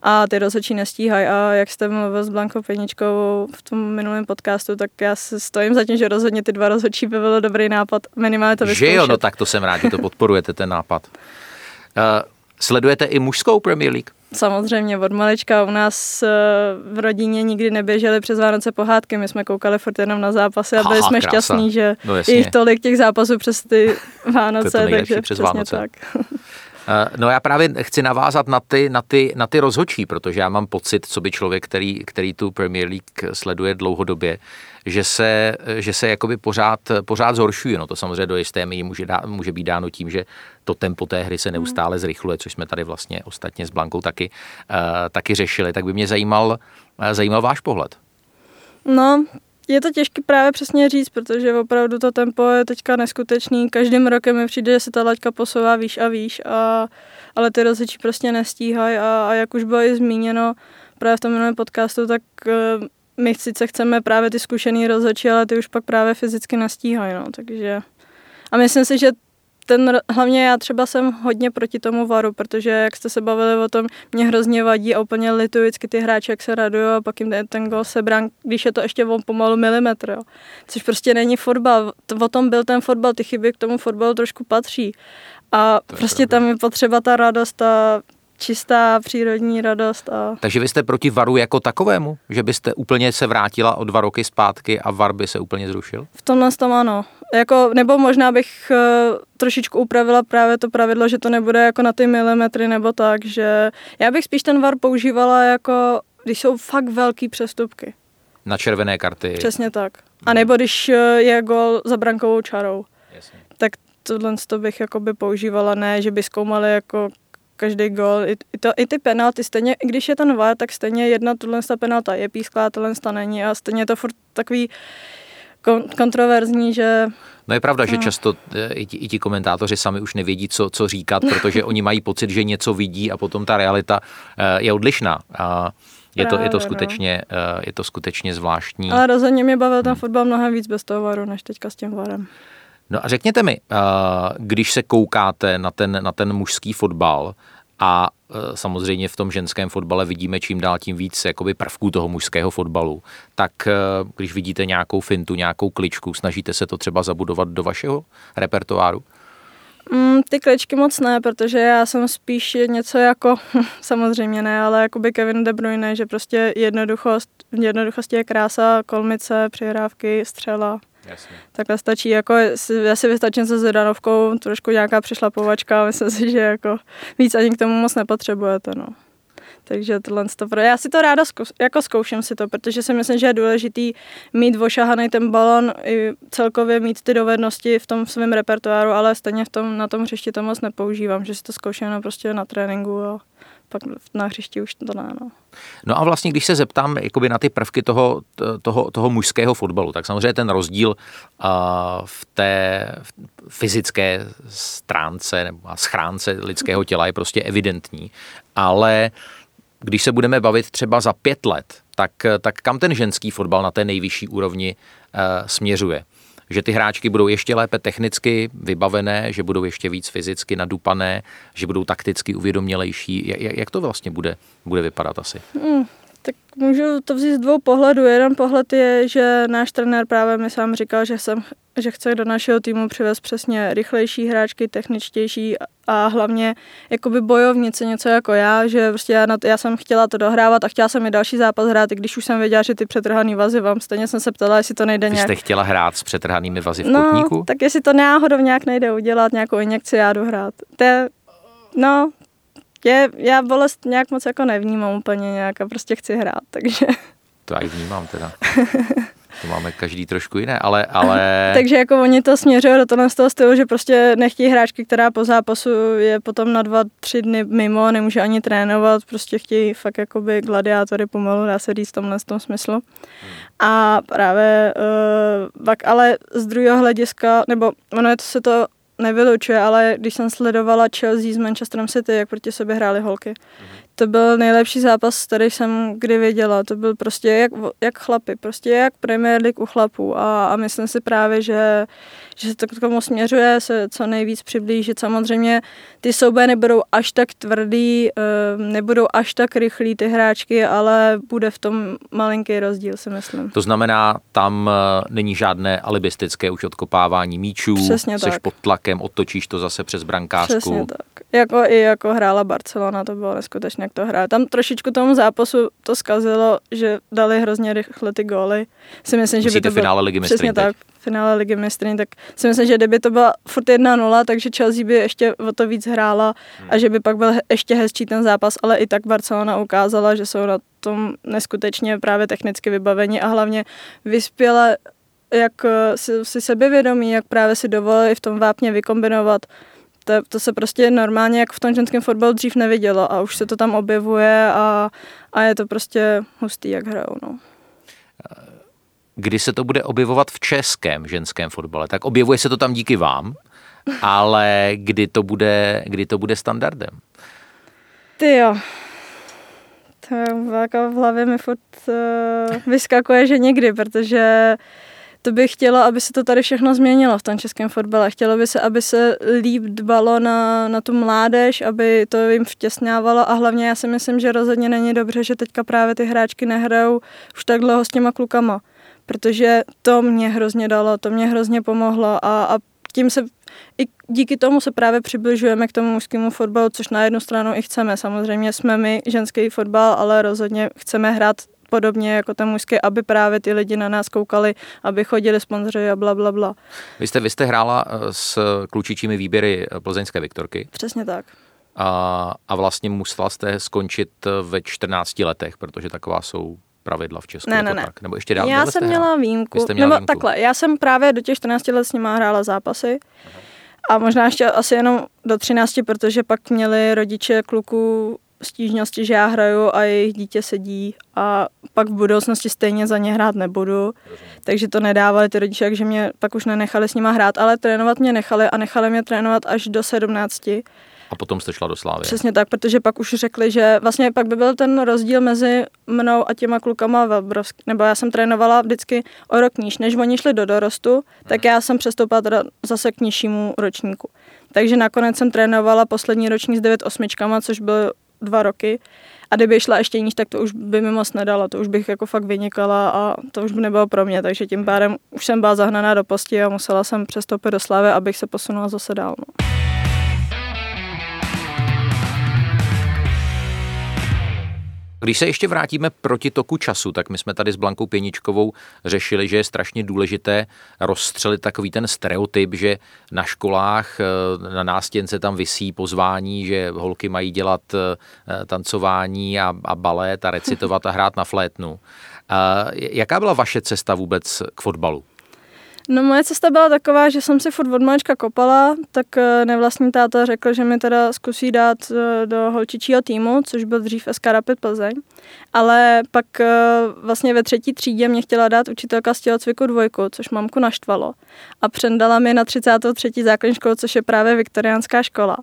Speaker 2: a ty rozhodčí nestíhají. A jak jste mluvil s Blankou Peničkou v tom minulém podcastu, tak já se stojím za tím, že rozhodně ty dva rozhodčí by bylo dobrý nápad. Minimálně to vyzkoušet.
Speaker 1: Že jo, no tak to jsem rád, že to podporujete, ten nápad. Uh, sledujete i mužskou Premier League?
Speaker 2: Samozřejmě od malička u nás eh, v rodině nikdy neběžely přes Vánoce pohádky, my jsme koukali furt jenom na zápasy a byli
Speaker 1: Aha,
Speaker 2: jsme
Speaker 1: krása.
Speaker 2: šťastní, že
Speaker 1: No
Speaker 2: jich tolik těch zápasů přes ty Vánoce, <laughs>
Speaker 1: To je to
Speaker 2: takže
Speaker 1: přes
Speaker 2: přesně
Speaker 1: Vánoce.
Speaker 2: tak. <laughs>
Speaker 1: Eh, No já právě chci navázat na ty, na ty, na ty rozhodčí, protože já mám pocit, co by člověk, který, který tu Premier League sleduje dlouhodobě, že se, že se jakoby pořád, pořád zhoršuje. No to samozřejmě do jisté míry může, může být dáno tím, že to tempo té hry se neustále zrychluje, což jsme tady vlastně ostatně s Blankou taky, uh, taky řešili. Tak by mě zajímal, uh, zajímal váš pohled.
Speaker 2: No, je to těžké právě přesně říct, protože opravdu to tempo je teďka neskutečný. Každým rokem mi přijde, že se ta laťka posouvá výš a výš, a, ale ty rozhodčí prostě nestíhají a, a jak už bylo i zmíněno právě v tom minulém podcastu, tak eh, my sice chceme právě ty zkušený rozhodčí, ale ty už pak právě fyzicky nestíhají, no, takže... A myslím si, že ten, hlavně já třeba jsem hodně proti tomu varu, protože jak jste se bavili o tom, mě hrozně vadí a úplně lituji vždycky ty hráči, jak se radují a pak jim ten, ten gol sebrán, když je to ještě o pomalu milimetr, jo. Což prostě není fotbal. O tom byl ten fotbal, ty chyby k tomu fotbalu trošku patří. A
Speaker 1: To je
Speaker 2: prostě
Speaker 1: pravda.
Speaker 2: tam je potřeba ta radost, ta čistá přírodní radost a
Speaker 1: Takže vy jste proti varu jako takovému? Že byste úplně se vrátila o dva roky zpátky a var by se úplně zrušil?
Speaker 2: v tomhle tom ano. Jako, nebo možná bych uh, trošičku upravila právě to pravidlo, že to nebude jako na ty milimetry nebo tak, že já bych spíš ten VAR používala jako, když jsou fakt velký přestupky.
Speaker 1: Na červené karty.
Speaker 2: Přesně tak. A nebo když eh, je gol za brankovou čarou,
Speaker 1: Jasně.
Speaker 2: tak tohle to bych jakoby používala, ne, že by zkoumali jako každý gol. I, i, to, I ty penalty, stejně, i když je ten VAR, tak stejně jedna tuhle ta penalta je písklá, tohle není a stejně je to furt takový kon, kontroverzní, že
Speaker 1: No je pravda, že
Speaker 2: No.
Speaker 1: často eh, i ti, i ti komentátoři sami už nevědí, co, co říkat, <laughs> protože oni mají pocit, že něco vidí a potom ta realita eh, je odlišná. A je to, je to,
Speaker 2: no.
Speaker 1: skutečně, eh, je to skutečně zvláštní.
Speaker 2: Ale rozhodně mě bavil ten fotbal mnohem víc bez toho varu, než teďka s tím varem.
Speaker 1: No a řekněte mi, když se koukáte na ten, na ten mužský fotbal a eh, samozřejmě v tom ženském fotbale vidíme čím dál tím víc jakoby prvků toho mužského fotbalu, tak eh, když vidíte nějakou fintu, nějakou kličku, snažíte se to třeba zabudovat do vašeho repertoáru?
Speaker 2: Mm, ty kličky moc ne, protože já jsem spíš něco jako, <laughs> samozřejmě ne, ale jakoby Kevin De Bruyne, že prostě jednoduchost, jednoduchost je krása, kolmice, přihrávky, střela.
Speaker 1: Jasně.
Speaker 2: Takhle stačí, jako já si vystačím se Zdanovkou, trošku nějaká přišlapovačka, myslím si, že jako víc ani k tomu moc nepotřebujete, no. Takže tohle to, já si to ráda zkus, jako zkouším si to, protože si myslím, že je důležitý mít ošahaný ten balon i celkově mít ty dovednosti v tom svém repertoáru, ale stejně v tom, na tom hřišti to moc nepoužívám, že si to zkouším jenom prostě na tréninku a pak na hřišti už to ne, no.
Speaker 1: No a vlastně, když se zeptám jakoby na ty prvky toho, toho, toho mužského fotbalu, tak samozřejmě ten rozdíl uh, v té fyzické stránce nebo schránce lidského těla je prostě evidentní, ale když se budeme bavit třeba za pět let, tak, tak kam ten ženský fotbal na té nejvyšší úrovni uh, směřuje? Že ty hráčky budou ještě lépe technicky vybavené, že budou ještě víc fyzicky nadupané, že budou takticky uvědomělejší. Jak, to vlastně bude, bude vypadat asi?
Speaker 2: Hmm, tak můžu to vzít z dvou pohledů. Jeden pohled je, že náš trenér právě mi sám říkal, že, jsem, že chce do našeho týmu přivést přesně rychlejší hráčky, techničtější a- hlavně jakoby bojovnice, něco jako já, že prostě já, na to, já jsem chtěla to dohrávat a chtěla jsem i další zápas hrát, i když už jsem věděla, že ty přetrhaný vazy vám, stejně jsem se ptala, jestli to nejde
Speaker 1: Vy
Speaker 2: nějak.
Speaker 1: jste chtěla hrát s přetrhanými vazy v
Speaker 2: no,
Speaker 1: kotníku?
Speaker 2: tak jestli to náhodou nějak nejde udělat, nějakou injekci, já jdu hrát. To je, no, je, já bolest nějak moc jako nevnímám úplně nějak a prostě chci hrát, takže...
Speaker 1: To já i vnímám teda. <laughs> To máme každý trošku jiné, ale, ale <laughs>
Speaker 2: Takže jako oni to směřují do tohle z toho stylu, že prostě nechtějí hráčky, která po zápasu je potom na dva, tři dny mimo, nemůže ani trénovat, prostě chtějí fakt jakoby gladiátory pomalu, dá se říct v tomhle tom smyslu. A právě uh, pak ale z druhého hlediska, nebo ono je to, se to nevylučuje, ale když jsem sledovala Chelsea s Manchesterem City, jak proti sobě hrály holky, mm-hmm. To byl nejlepší zápas, který jsem kdy viděla. To byl prostě jak, jak chlapy, prostě jak Premier League u chlapů a, a myslím si právě, že, že se to k tomu směřuje, se co nejvíc přiblížit. Samozřejmě ty souboje nebudou až tak tvrdý, ehm, nebudou až tak rychlí ty hráčky, ale bude v tom malinký rozdíl, si myslím.
Speaker 1: To znamená, tam eh, není žádné alibistické už odkopávání míčů,
Speaker 2: Přesně
Speaker 1: seš
Speaker 2: tak.
Speaker 1: pod tlakem, otočíš to zase přes brankářku.
Speaker 2: Přesně tak. Jako i jako hrála Barcelona, to bylo neskutečně, jak to hrála. Tam trošičku tomu zápasu to zkazilo, že dali hrozně rychle ty góly. Si myslím, že by to bylo,
Speaker 1: finále Ligy mistryň
Speaker 2: Přesně
Speaker 1: teď?
Speaker 2: tak, finále ligy mistryň, tak si myslím, že kdyby to byla furt 1-0, takže Chelsea by ještě o to víc hrála a že by pak byl ještě hezčí ten zápas, ale i tak Barcelona ukázala, že jsou na tom neskutečně právě technicky vybaveni a hlavně vyspěle jak eh, si, si sebevědomí, jak právě si dovolili v tom vápně vykombinovat to, to se prostě normálně jak v tom ženském fotbalu dřív nevidělo a už se to tam objevuje a, a je to prostě hustý, jak hrajou. No.
Speaker 1: Kdy se to bude objevovat v českém ženském fotbale? Tak objevuje se to tam díky vám, ale kdy to bude, kdy to bude standardem?
Speaker 2: Ty jo. To je jako v hlavě mi furt uh, vyskakuje, že někdy, protože to by chtělo, aby se to tady všechno změnilo v tom českém fotbale. Chtělo by se, aby se líp dbalo na, na tu mládež, aby to jim vtěsnávalo a hlavně já si myslím, že rozhodně není dobře, že teďka právě ty hráčky nehrajou už tak dlouho s těma klukama, protože to mě hrozně dalo, to mě hrozně pomohlo a, a tím se i díky tomu se právě přibližujeme k tomu mužskému fotbalu, což na jednu stranu i chceme. Samozřejmě jsme my ženský fotbal, ale rozhodně chceme hrát podobně jako ten mužský, aby právě ty lidi na nás koukali, aby chodili sponzoři a bla, bla, bla.
Speaker 1: Vy jste, vy jste hrála eh, s klučičími výběry eh, plzeňské Viktorky
Speaker 2: Přesně tak.
Speaker 1: a, a vlastně musela jste skončit eh, ve 14 letech, protože taková jsou pravidla v Česku.
Speaker 2: Ne, ne, ne.
Speaker 1: Tak? Nebo ještě dál?
Speaker 2: Já jsem měla výjimku.
Speaker 1: Vy jste měla
Speaker 2: Nebo
Speaker 1: výjimku.
Speaker 2: takhle, já jsem právě do těch 14 let s nima hrála zápasy. A možná ještě asi jenom do 13, protože pak měli rodiče kluků stížnosti, že já hraju a jejich dítě sedí a pak v budoucnosti stejně za ně hrát nebudu. Takže to nedávali ty rodiče, takže mě pak už nenechali s nima hrát, ale trénovat mě nechali a nechali mě trénovat až do 17.
Speaker 1: A potom jste šla do Slávy.
Speaker 2: Přesně tak, protože pak už řekli, že vlastně pak by byl ten rozdíl mezi mnou a těma klukama obrovský. Nebo já jsem trénovala vždycky o rok níž, než oni šli do dorostu, tak já jsem přestoupila teda zase k nižšímu ročníku. Takže nakonec jsem trénovala poslední ročník s 9 osmičkama, což bylo dva roky. A kdyby šla ještě níž, tak to už by mi moc nedalo, to už bych jako fakt vynikala a to už by nebylo pro mě, takže tím pádem už jsem byla zahnaná do posti a musela jsem přestoupit do Slávy, abych se posunula zase dál. No.
Speaker 1: Když se ještě vrátíme proti toku času, tak my jsme tady s Blankou Pěničkovou řešili, že je strašně důležité rozstřelit takový ten stereotyp, že na školách eh, na nástěnce tam visí pozvání, že holky mají dělat eh, tancování a, a balet a recitovat a hrát na flétnu. A jaká byla vaše cesta vůbec k fotbalu?
Speaker 2: No moje cesta byla taková, že jsem si furt od malička kopala, tak eh, nevlastní táta řekl, že mi teda zkusí dát eh, do holčičího týmu, což byl dřív SK Rapid Plzeň. Ale pak eh, vlastně ve třetí třídě mě chtěla dát učitelka z tělocviku dvojku, což mamku naštvalo. A přendala mi na 33. základní školu, což je právě viktoriánská škola.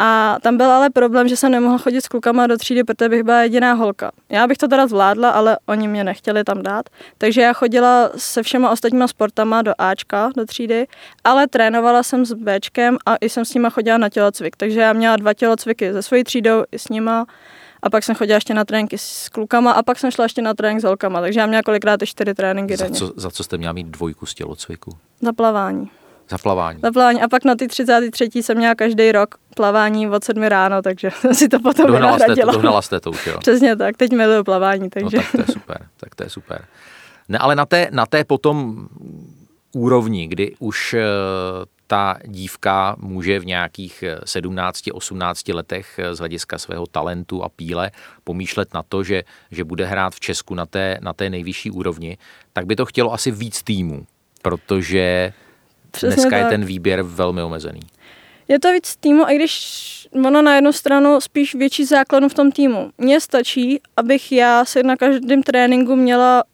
Speaker 2: A tam byl ale problém, že jsem nemohla chodit s klukama do třídy, protože bych byla jediná holka. Já bych to teda zvládla, ale oni mě nechtěli tam dát. Takže já chodila se všema ostatníma sportama do Ačka, do třídy, ale trénovala jsem s Bčkem a i jsem s nima chodila na tělocvik. Takže já měla dva tělocviky se svojí třídou i s nima. A pak jsem chodila ještě na tréninky s klukama a pak jsem šla ještě na trénink s holkama. Takže já měla kolikrát i čtyři tréninky
Speaker 1: Za
Speaker 2: denně.
Speaker 1: co, za co jste měla mít dvojku z tělocviku?
Speaker 2: Za plavání.
Speaker 1: Za plavání.
Speaker 2: Za plavání. A pak na ty 33. jsem měla každý rok plavání od 7 ráno, takže jsem <laughs> si to potom
Speaker 1: Dohnala jste, to,
Speaker 2: vynahradila.
Speaker 1: dohnala jste to už, jo? <laughs>
Speaker 2: Přesně tak, teď miluju plavání,
Speaker 1: No
Speaker 2: takže...
Speaker 1: tak to je super, tak to je super. Ne, ale na té, na té potom úrovni, kdy už eh, ta dívka může v nějakých 17-18 letech eh, z hlediska svého talentu a píle pomýšlet na to, že, že bude hrát v Česku na té, na té nejvyšší úrovni, tak by to chtělo asi víc týmů, protože
Speaker 2: Přesně
Speaker 1: dneska je
Speaker 2: tak.
Speaker 1: ten výběr velmi omezený.
Speaker 2: Je to víc týmu, i když ono na jednu stranu spíš větší základnu v tom týmu. Mně stačí, abych já si na každém tréninku měla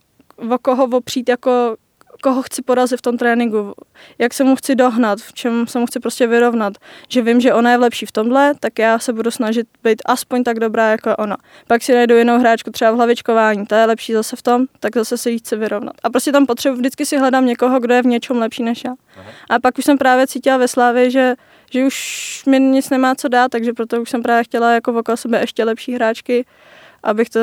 Speaker 2: o koho opřít jako koho chci porazit v tom tréninku, jak se mu chci dohnat, v čem se mu chci prostě vyrovnat. Že vím, že ona je lepší v tomhle, tak já se budu snažit být aspoň tak dobrá jako ona. Pak si najdu jinou hráčku třeba v hlavičkování, ta je lepší zase v tom, tak zase se jí chci vyrovnat. A prostě tam potřebuji, vždycky si hledám někoho, kdo je v něčem lepší než já. A pak už jsem právě cítila ve Slávě, že že už mi nic nemá co dát, takže proto už jsem právě chtěla jako okolo sebe ještě lepší hráčky, abych to,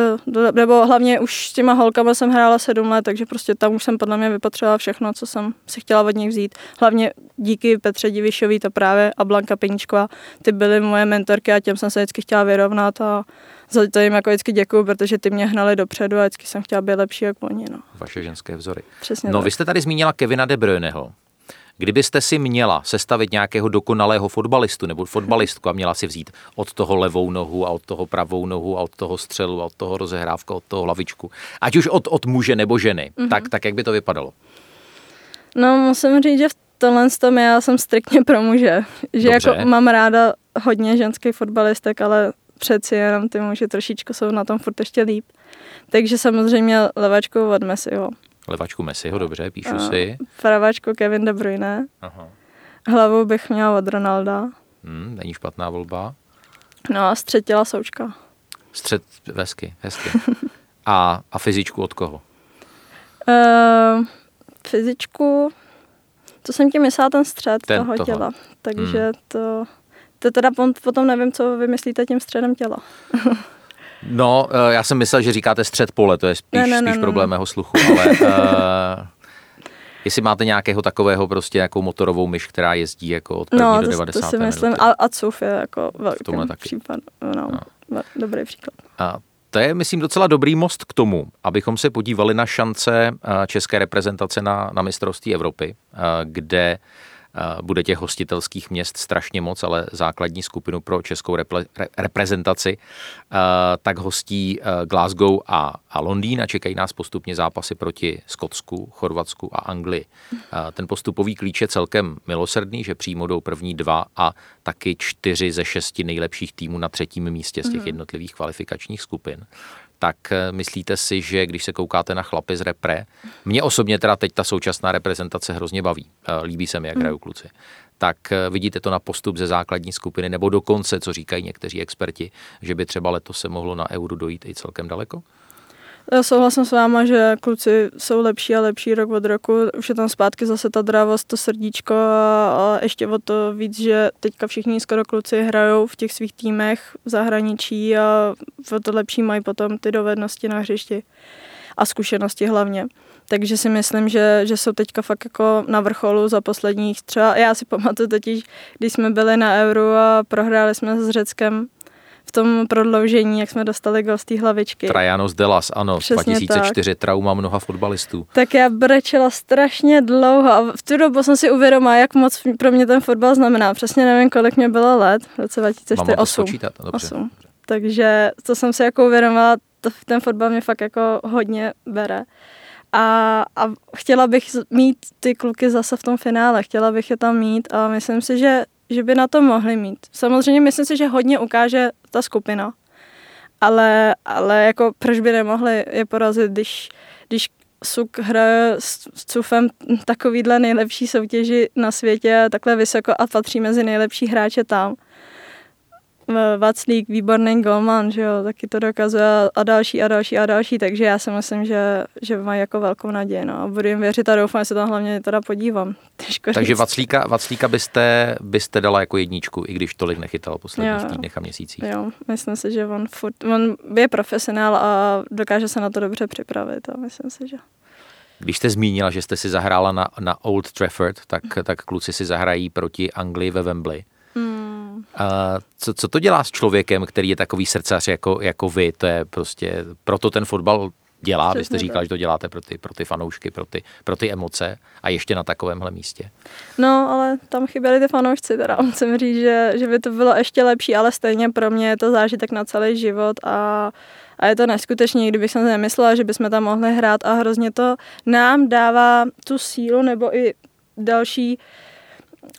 Speaker 2: nebo hlavně už s těma holkama jsem hrála sedm let, takže prostě tam už jsem podle mě vypotřebovala všechno, co jsem si chtěla od nich vzít. Hlavně díky Petře Divišový to právě a Blanka Peníčková, ty byly moje mentorky a těm jsem se vždycky chtěla vyrovnat a za to jim jako vždycky děkuju, protože ty mě hnali dopředu a vždycky jsem chtěla být lepší jako oni. No.
Speaker 1: Vaše ženské vzory.
Speaker 2: Přesně
Speaker 1: no
Speaker 2: tak.
Speaker 1: vy jste tady zmínila Kevina De Bruyneho. Kdybyste si měla sestavit nějakého dokonalého fotbalistu nebo fotbalistku a měla si vzít od toho levou nohu a od toho pravou nohu a od toho střelu a od toho rozehrávka, od toho hlavičku, ať už od, od muže nebo ženy, mm-hmm. tak, tak jak by to vypadalo?
Speaker 2: No musím říct, že v tohle tom já jsem striktně pro muže. Že
Speaker 1: Dobře.
Speaker 2: jako mám ráda hodně ženských fotbalistek, ale přeci jenom ty muži trošičku jsou na tom furt ještě líp. Takže samozřejmě levačkou od Messiho.
Speaker 1: Levačku Messiho, dobře, píšu si.
Speaker 2: Pravačku Kevin De Bruyne.
Speaker 1: Aha.
Speaker 2: Hlavu bych měla od Ronalda.
Speaker 1: Hmm, není špatná volba.
Speaker 2: No a střetila Součka.
Speaker 1: Střed vesky, hezky. A, a fyzičku od koho?
Speaker 2: Uh, fyzičku, to jsem ti myslela ten střed
Speaker 1: Ten
Speaker 2: toho
Speaker 1: toho.
Speaker 2: těla. Takže hmm. to, to teda potom nevím, co vymyslíte tím středem těla. <laughs>
Speaker 1: No, eh, já jsem myslel, že říkáte střed pole, to je spíš,
Speaker 2: Ne, ne, ne,
Speaker 1: spíš
Speaker 2: ne,
Speaker 1: problém mého sluchu, ale uh, <laughs> jestli máte nějakého takového prostě nějakou motorovou myš, která jezdí jako od první
Speaker 2: No,
Speaker 1: do
Speaker 2: to,
Speaker 1: 90.
Speaker 2: to si myslím.
Speaker 1: minuty.
Speaker 2: A, a Cuf je jako velký případ. No,
Speaker 1: No.
Speaker 2: no. Dobrý příklad.
Speaker 1: A to je, myslím, docela dobrý most k tomu, abychom se podívali na šance eh, české reprezentace na, na mistrovství Evropy, kde bude těch hostitelských měst strašně moc, ale základní skupinu pro českou repre, re, reprezentaci, tak hostí Glasgow a, a Londýn a čekají nás postupně zápasy proti Skotsku, Chorvatsku a Anglii. Ten postupový klíč je celkem milosrdný, že přímo jdou první dva a taky čtyři ze šesti nejlepších týmů na třetím místě z těch jednotlivých kvalifikačních skupin. Tak eh, myslíte si, že když se koukáte na chlapy z repre, mě osobně teda teď ta současná reprezentace hrozně baví, eh, líbí se mi, jak hrajou kluci, tak eh, vidíte to na postup ze základní skupiny, nebo dokonce, co říkají někteří experti, že by třeba letos se mohlo na euro dojít i celkem daleko?
Speaker 2: Já souhlasím s váma, že kluci jsou lepší a lepší rok od roku. Už je tam zpátky zase ta drávost, to srdíčko a, a ještě o to víc, že teďka všichni skoro kluci hrajou v těch svých týmech v zahraničí a o to lepší mají potom ty dovednosti na hřišti a zkušenosti hlavně. Takže si myslím, že, že jsou teďka fakt jako na vrcholu za posledních třeba, já si pamatuju totiž, když jsme byli na Euro a prohráli jsme s Řeckem v tom prodloužení, jak jsme dostali gol z té hlavičky.
Speaker 1: Trajanos Delas, ano,
Speaker 2: Přesně
Speaker 1: 2004 trauma mnoha fotbalistů.
Speaker 2: Tak já brečela strašně dlouho a v tu dobu jsem si uvědomila, jak moc pro mě ten fotbal znamená. Přesně nevím, kolik mě bylo let, v roce
Speaker 1: Mám
Speaker 2: 2004,
Speaker 1: to
Speaker 2: 8.
Speaker 1: spočítat, dobře.
Speaker 2: 8. Takže to jsem si jako uvědomila, to, ten fotbal mě fakt jako hodně bere. A, a chtěla bych mít ty kluky zase v tom finále, chtěla bych je tam mít a myslím si, že, že by na to mohli mít. Samozřejmě myslím si, že hodně ukáže ta skupina, ale, ale jako proč by nemohli je porazit, když, když Suk hraje s, s Cufem takovýhle nejlepší soutěži na světě, takhle vysoko a patří mezi nejlepší hráče tam. V- Vaclík, výborný golman, že jo, taky to dokazuje a další a další a další, takže já si myslím, že, že mají jako velkou naději, no a budu jim věřit a doufám, že se tam hlavně teda podívám. <laughs> Těžko
Speaker 1: Takže
Speaker 2: říct.
Speaker 1: Vaclíka, Vaclíka byste, byste dala jako jedničku, i když tolik nechytal posledních
Speaker 2: Jo.
Speaker 1: týdnech a měsících.
Speaker 2: Jo, myslím si, že on, furt, on je profesionál a dokáže se na to dobře připravit a myslím si, že...
Speaker 1: Když jste zmínila, že jste si zahrála na, na Old Trafford, tak, tak kluci si zahrají proti Anglii ve Wembley. A co, co to dělá s člověkem, který je takový srdcař jako, jako vy? To je prostě, proto ten fotbal dělá. Vy jste
Speaker 2: Přesně
Speaker 1: říkala,
Speaker 2: tak.
Speaker 1: že to děláte pro ty, pro ty fanoušky, pro ty, pro ty emoce a ještě na takovémhle místě.
Speaker 2: No, ale tam chyběli ty fanoušci, teda musím říct, že, že by to bylo ještě lepší, ale stejně pro mě je to zážitek na celý život a, a je to neskutečný, kdybych jsem nemyslela, že bychom tam mohli hrát a hrozně to nám dává tu sílu nebo i další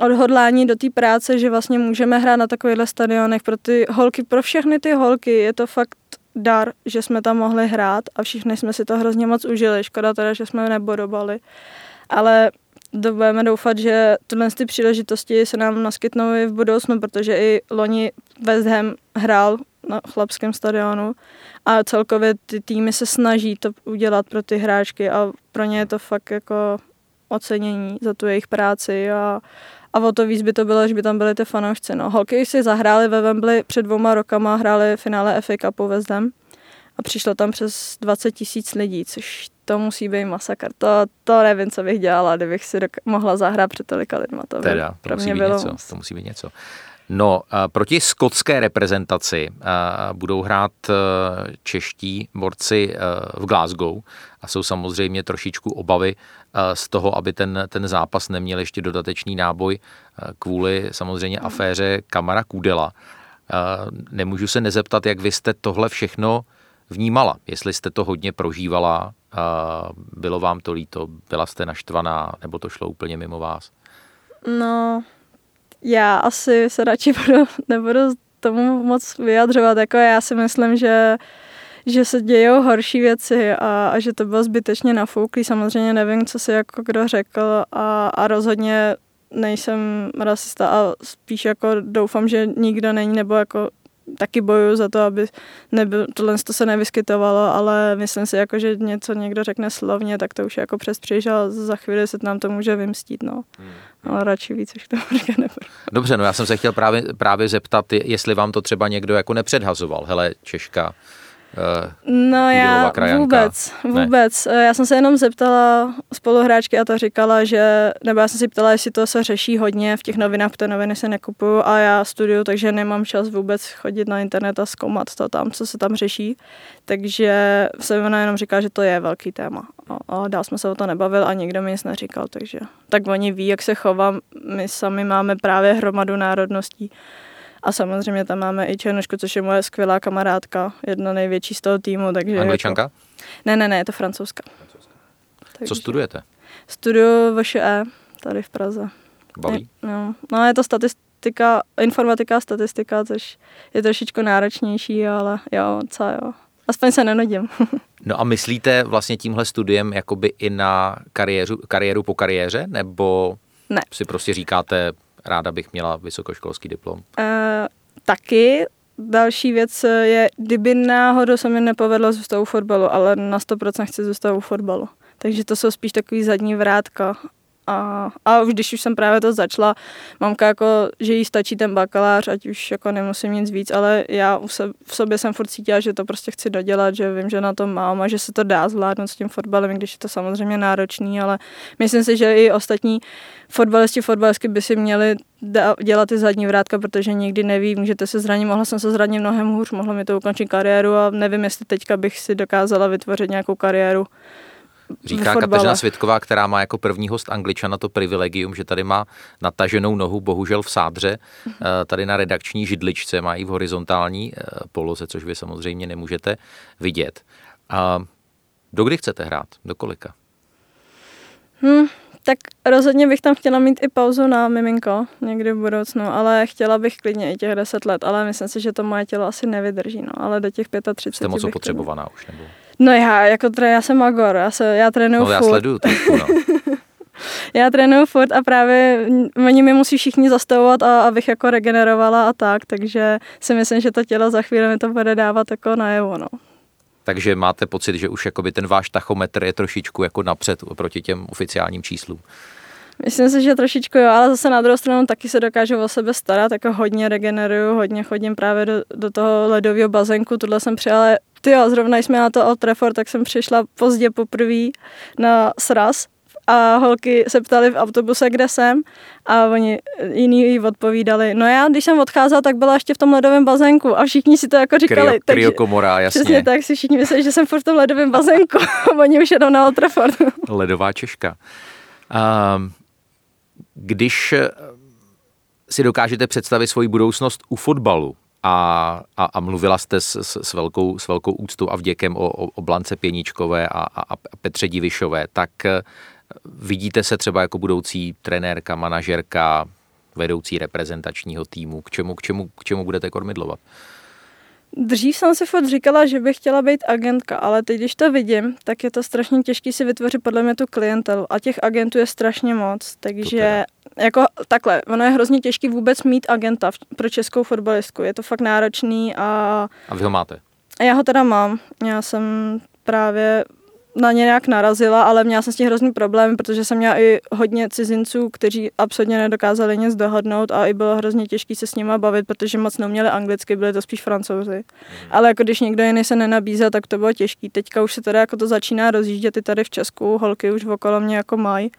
Speaker 2: odhodlání do té práce, že vlastně můžeme hrát na takovýchhle stadionech pro ty holky, pro všechny ty holky je to fakt dar, že jsme tam mohli hrát a všichni jsme si to hrozně moc užili. Škoda teda, že jsme nebodobali. ale budeme doufat, že tyhle ty příležitosti se nám naskytnou i v budoucnu, protože i loni West Ham hrál na chlapském stadionu a celkově ty týmy se snaží to udělat pro ty hráčky a pro ně je to fakt jako ocenění za tu jejich práci a, a o to víc by to bylo, že by tam byly ty fanoušci. No. Holky si zahráli ve Wembley před dvouma rokama, hráli finále FA Cupu West Ham a přišlo tam přes 20 tisíc lidí, což to musí být masakr. To, to nevím, co bych dělala, kdybych si doka- mohla zahrát před tolika lidma. To
Speaker 1: teda, to musí mě být bylo... něco. To musí být něco. No, proti skotské reprezentaci budou hrát e, čeští borci e, v Glasgow a jsou samozřejmě trošičku obavy e, z toho, aby ten, ten zápas neměl ještě dodatečný náboj kvůli samozřejmě aféře Kamara Kudela. Nemůžu se nezeptat, jak vy jste tohle všechno vnímala, jestli jste to hodně prožívala, bylo vám to líto, byla jste naštvaná, nebo to šlo úplně mimo vás?
Speaker 2: No, já asi se radši <laughs> budu, nebudu tomu moc vyjadřovat. Jako já si myslím, že že se dějou horší věci a, a že to bylo zbytečně nafouklý. Samozřejmě nevím, co si jako kdo řekl a, a rozhodně nejsem rasista a spíš jako doufám, že nikdo není, nebo jako taky bojuju za to, aby nebyl, tohle to se nevyskytovalo, ale myslím si, jako, že něco někdo řekne slovně, tak to už je jako přes a za chvíli se nám to může vymstít. No. Hmm. Ale radši víc už to <laughs> říkat nebudu.
Speaker 1: Dobře, no já jsem se chtěl právě, právě zeptat, jestli vám to třeba někdo jako nepředhazoval. Hele, Češka,
Speaker 2: no já krajanka. vůbec, vůbec. Ne. Já jsem se jenom zeptala spoluhráčky a ta říkala, že, nebo já jsem si ptala, jestli to se řeší hodně v těch novinách, protože noviny se nekupuju a já studuju, takže nemám čas vůbec chodit na internet a zkoumat to tam, co se tam řeší. Takže se ona jenom říká, že to je velký téma. A, a dál jsme se o to nebavil a nikdo mi nic neříkal, takže tak oni ví, jak se chovám. My sami máme právě hromadu národností a samozřejmě tam máme i Černošku, což je moje skvělá kamarádka, jedna největší z toho týmu. Takže
Speaker 1: Angličanka?
Speaker 2: Jako... Ne, ne, ne, je to francouzska.
Speaker 1: Takže... Co studujete?
Speaker 2: Studuju VŠE tady v Praze.
Speaker 1: Baví?
Speaker 2: Je, no. no, je to statistika, informatika a statistika, což je trošičku náročnější, ale jo, co jo. Aspoň se nenudím. <laughs>
Speaker 1: no a myslíte vlastně tímhle studiem jakoby i na kariéru, kariéru po kariéře, nebo
Speaker 2: ne.
Speaker 1: si prostě říkáte, ráda bych měla vysokoškolský diplom? Uh,
Speaker 2: taky. Další věc je, kdyby náhodou se mi nepovedlo zůstat u fotbalu, ale na 100% chci zůstat u fotbalu. Takže to jsou spíš takový zadní vrátka. A, a už když už jsem právě to začala, mamka jako, že jí stačí ten bakalář, ať už jako nemusím nic víc, ale já v sobě jsem furt cítila, že to prostě chci dodělat, že vím, že na to mám a že se to dá zvládnout s tím fotbalem, když je to samozřejmě náročný, ale myslím si, že i ostatní fotbalisti, fotbalistky by si měli dělat ty zadní vrátka, protože nikdy neví, můžete se zranit, mohla jsem se zranit mnohem hůř, mohla mi to ukončit kariéru a nevím, jestli teďka bych si dokázala vytvořit nějakou kariéru
Speaker 1: Říká Kateřina Svitková, která má jako první host Angličana to privilegium, že tady má nataženou nohu, bohužel v sádře, mhm. eh, tady na redakční židličce, má i v horizontální eh, poloze, což vy samozřejmě nemůžete vidět. A do kdy chcete hrát? Do kolika?
Speaker 2: Hmm, tak rozhodně bych tam chtěla mít i pauzu na miminko někdy v budoucnu, ale chtěla bych klidně i těch 10 let, ale myslím si, že to moje tělo asi nevydrží, no, ale do těch 35
Speaker 1: Jste moc potřebovaná už, nebo?
Speaker 2: No já, jako tre, já jsem Magor, já, se, já trénuju
Speaker 1: no, já
Speaker 2: furt.
Speaker 1: sleduju trošku, no. <laughs>
Speaker 2: já trénuju furt a právě oni mi musí všichni zastavovat, a, abych jako regenerovala a tak, takže si myslím, že to tělo za chvíli mi to bude dávat jako najevo, no.
Speaker 1: Takže máte pocit, že už jakoby ten váš tachometr je trošičku jako napřed oproti těm oficiálním číslům?
Speaker 2: Myslím si, že trošičku jo, ale zase na druhou stranu taky se dokážu o sebe starat, jako hodně regeneruju, hodně chodím právě do, do toho ledového bazénku, tohle jsem přijala, ty jo, zrovna jsme na to Old Trafford, tak jsem přišla pozdě poprvé na sraz a holky se ptali v autobuse, kde jsem a oni jiný jí odpovídali. No já, když jsem odcházela, tak byla ještě v tom ledovém bazénku a všichni si to jako říkali. Kryo,
Speaker 1: takže, kryokomora, jasně.
Speaker 2: Přesně tak si všichni mysleli, že jsem furt v tom ledovém bazénku <laughs> oni už jedou na Old Trafford. <laughs>
Speaker 1: Ledová Češka. Um, když si dokážete představit svoji budoucnost u fotbalu, a, a, a mluvila jste s, s, s, velkou, s velkou úctou a vděkem o, o, o Blance Pěničkové a, a, a Petře Divišové, tak eh, vidíte se třeba jako budoucí trenérka, manažerka, vedoucí reprezentačního týmu, k čemu, k čemu, k čemu budete kormidlovat?
Speaker 2: Dřív jsem si furt říkala, že bych chtěla být agentka, ale teď, když to vidím, tak je to strašně těžké si vytvořit podle mě tu klientelu a těch agentů je strašně moc, takže jako takhle, ono je hrozně těžké vůbec mít agenta pro českou fotbalistku, je to fakt náročný a...
Speaker 1: A vy ho máte?
Speaker 2: Já ho teda mám, já jsem právě na ně nějak narazila, ale měla jsem s tím hrozný problém, protože jsem měla i hodně cizinců, kteří absolutně nedokázali nic dohodnout a i bylo hrozně těžké se s nimi bavit, protože moc neuměli anglicky, byli to spíš francouzi. Mm. Ale jako když někdo jiný se nenabízel, tak to bylo těžké. Teďka už se teda jako to začíná rozjíždět i tady v Česku, holky už okolo mě jako mají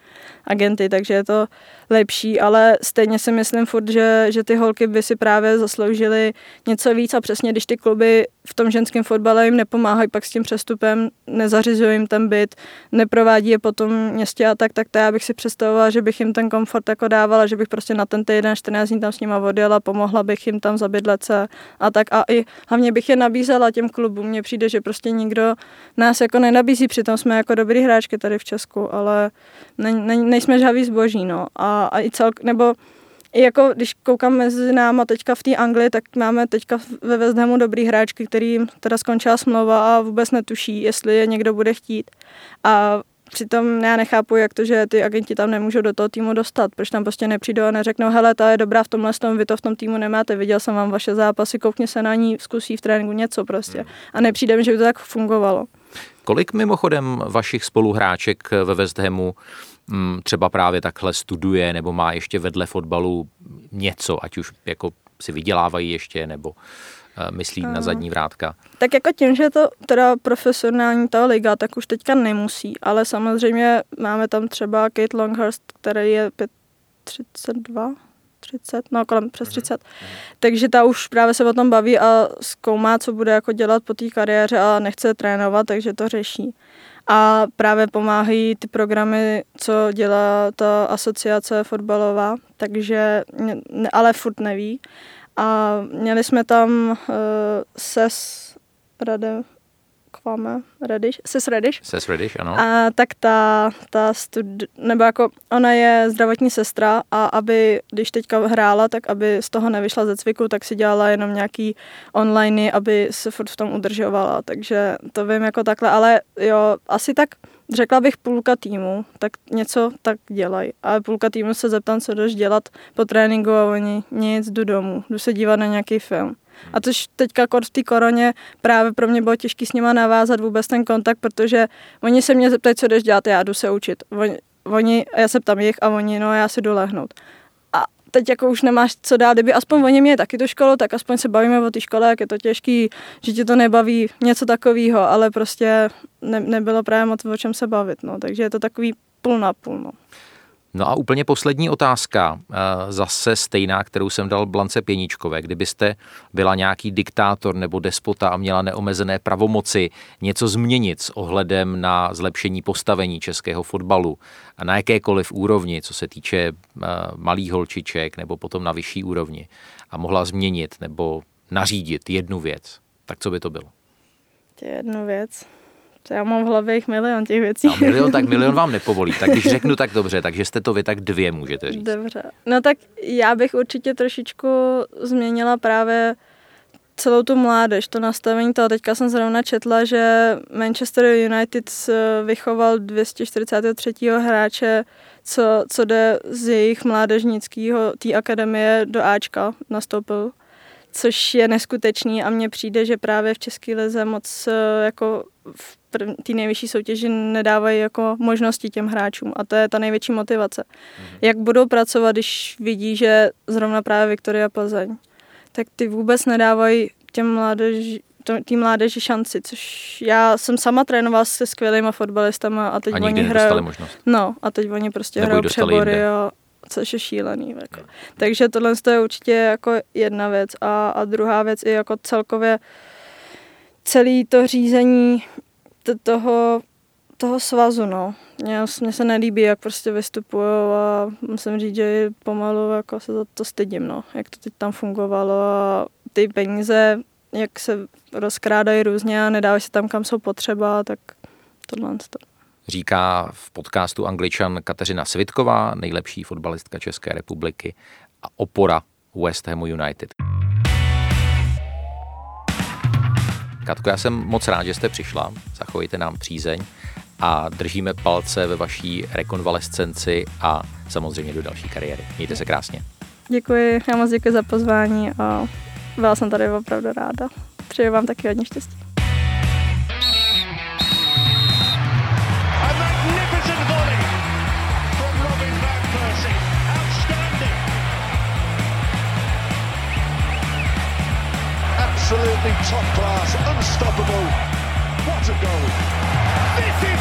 Speaker 2: agenty, takže je to lepší, ale stejně si myslím furt, že, že ty holky by si právě zasloužily něco víc a přesně když ty kluby v tom ženském fotbale jim nepomáhají pak s tím přestupem, nezařizují jim ten byt, neprovádí je po tom městě a tak, tak to já bych si představovala, že bych jim ten komfort jako dávala, že bych prostě na ten týden 14 dní tam s nima odjela, pomohla bych jim tam zabydlet se a tak a i hlavně bych je nabízela těm klubům. Mně přijde, že prostě nikdo nás jako nenabízí, přitom jsme jako dobrý hráčky tady v Česku, ale ne, ne, nejsme žhaví zboží, no. A, a i celk, nebo i jako když koukám mezi náma teďka v té Anglii, tak máme teďka ve West Hamu dobrý hráčky, kterým teda skončila smlouva a vůbec netuší, jestli je někdo bude chtít. A Přitom já nechápu, jak to, že ty agenti tam nemůžou do toho týmu dostat. Proč tam prostě nepřijdou a neřeknou, hele, ta je dobrá v tomhle tom, vy to v tom týmu nemáte, viděl jsem vám vaše zápasy, koukně se na ní, zkusí v tréninku něco prostě. A nepřijde že by to tak fungovalo.
Speaker 1: Kolik mimochodem vašich spoluhráček ve West Hamu Mm, třeba právě takhle studuje nebo má ještě vedle fotbalu něco, ať už jako si vydělávají ještě nebo eh, myslí na zadní vrátka.
Speaker 2: Tak jako tím, že je to teda profesionální ta liga, tak už teďka nemusí, ale samozřejmě máme tam třeba Kate Longhurst, který je 32, 30, no kolem přes 30. Mm-hmm. Takže ta už právě se o tom baví a zkoumá, co bude jako dělat po té kariéře a nechce trénovat, takže to řeší a právě pomáhají ty programy, co dělá ta asociace fotbalová, takže, ale furt neví. A měli jsme tam uh, SES Radem, Kvame, Rediš, Ses Rediš.
Speaker 1: Ses Rediš, ano.
Speaker 2: A tak ta, ta stud, nebo jako ona je zdravotní sestra a aby, když teďka hrála, tak aby z toho nevyšla ze cviku, tak si dělala jenom nějaký online, aby se furt v tom udržovala, takže to vím jako takhle, ale jo, asi tak řekla bych půlka týmu, tak něco tak dělají. Ale půlka týmu se zeptám, co jdeš dělat po tréninku a oni nic, jdu domů, jdu se dívat na nějaký film. A což teďka v té koroně právě pro mě bylo těžké s nima navázat vůbec ten kontakt, protože oni se mě zeptají, co jdeš dělat, já jdu se učit. Oni, oni já se ptám jich a oni, no já si jdu lehnout. A teď jako už nemáš co dát, kdyby aspoň oni měli taky tu školu, tak aspoň se bavíme o té škole, jak je to těžký, že ti to nebaví, něco takového, ale prostě ne, nebylo právě moc o čem se bavit, no, takže je to takový půl na půl, no.
Speaker 1: No a úplně poslední otázka, eh, zase stejná, kterou jsem dal Blance Pěničkové. Kdybyste byla nějaký diktátor nebo despota a měla neomezené pravomoci něco změnit s ohledem na zlepšení postavení českého fotbalu a na jakékoliv úrovni, co se týče eh, malých holčiček nebo potom na vyšší úrovni a mohla změnit nebo nařídit jednu věc, tak co by to bylo?
Speaker 2: Jednu věc. To já mám v hlavě jich milion těch věcí.
Speaker 1: No, milion, tak <laughs> milion vám nepovolí. Tak když řeknu tak dobře, takže jste to vy, tak dvě můžete říct.
Speaker 2: Dobře. No tak já bych určitě trošičku změnila právě celou tu mládež, to nastavení toho. Teďka jsem zrovna četla, že Manchester United vychoval 243. hráče, co, co jde z jejich mládežnického, té akademie do Ačka nastoupil což je neskutečný a mně přijde, že právě v České lize moc jako v té nejvyšší soutěži nedávají jako možnosti těm hráčům a to je ta největší motivace. Mm-hmm. Jak budou pracovat, když vidí, že zrovna právě Viktoria Plzeň, tak ty vůbec nedávají těm mládeži, tým mládeži šanci, což já jsem sama trénovala se skvělýma fotbalistama a teď
Speaker 1: a
Speaker 2: oni hrajou. No a teď oni prostě hrajou přebory a což je šílený. Jako. No. Takže tohle je určitě jako jedna věc a, a druhá věc je jako celkově celý to řízení toho, toho svazu, no. Mně, se nelíbí, jak prostě vystupují a musím říct, že pomalu jako se za to stydím, no. Jak to teď tam fungovalo a ty peníze, jak se rozkrádají různě a nedávají se tam, kam jsou potřeba, tak tohle to.
Speaker 1: Říká v podcastu Angličan Kateřina Svitková, nejlepší fotbalistka České republiky a opora West Hamu United. Katko, já jsem moc rád, že jste přišla. Zachovejte nám přízeň a držíme palce ve vaší rekonvalescenci a samozřejmě do další kariéry. Mějte se krásně.
Speaker 2: Děkuji, já moc děkuji za pozvání a byla jsem tady opravdu ráda. Přeji vám taky hodně štěstí.
Speaker 3: Absolutely top class, unstoppable. What a goal.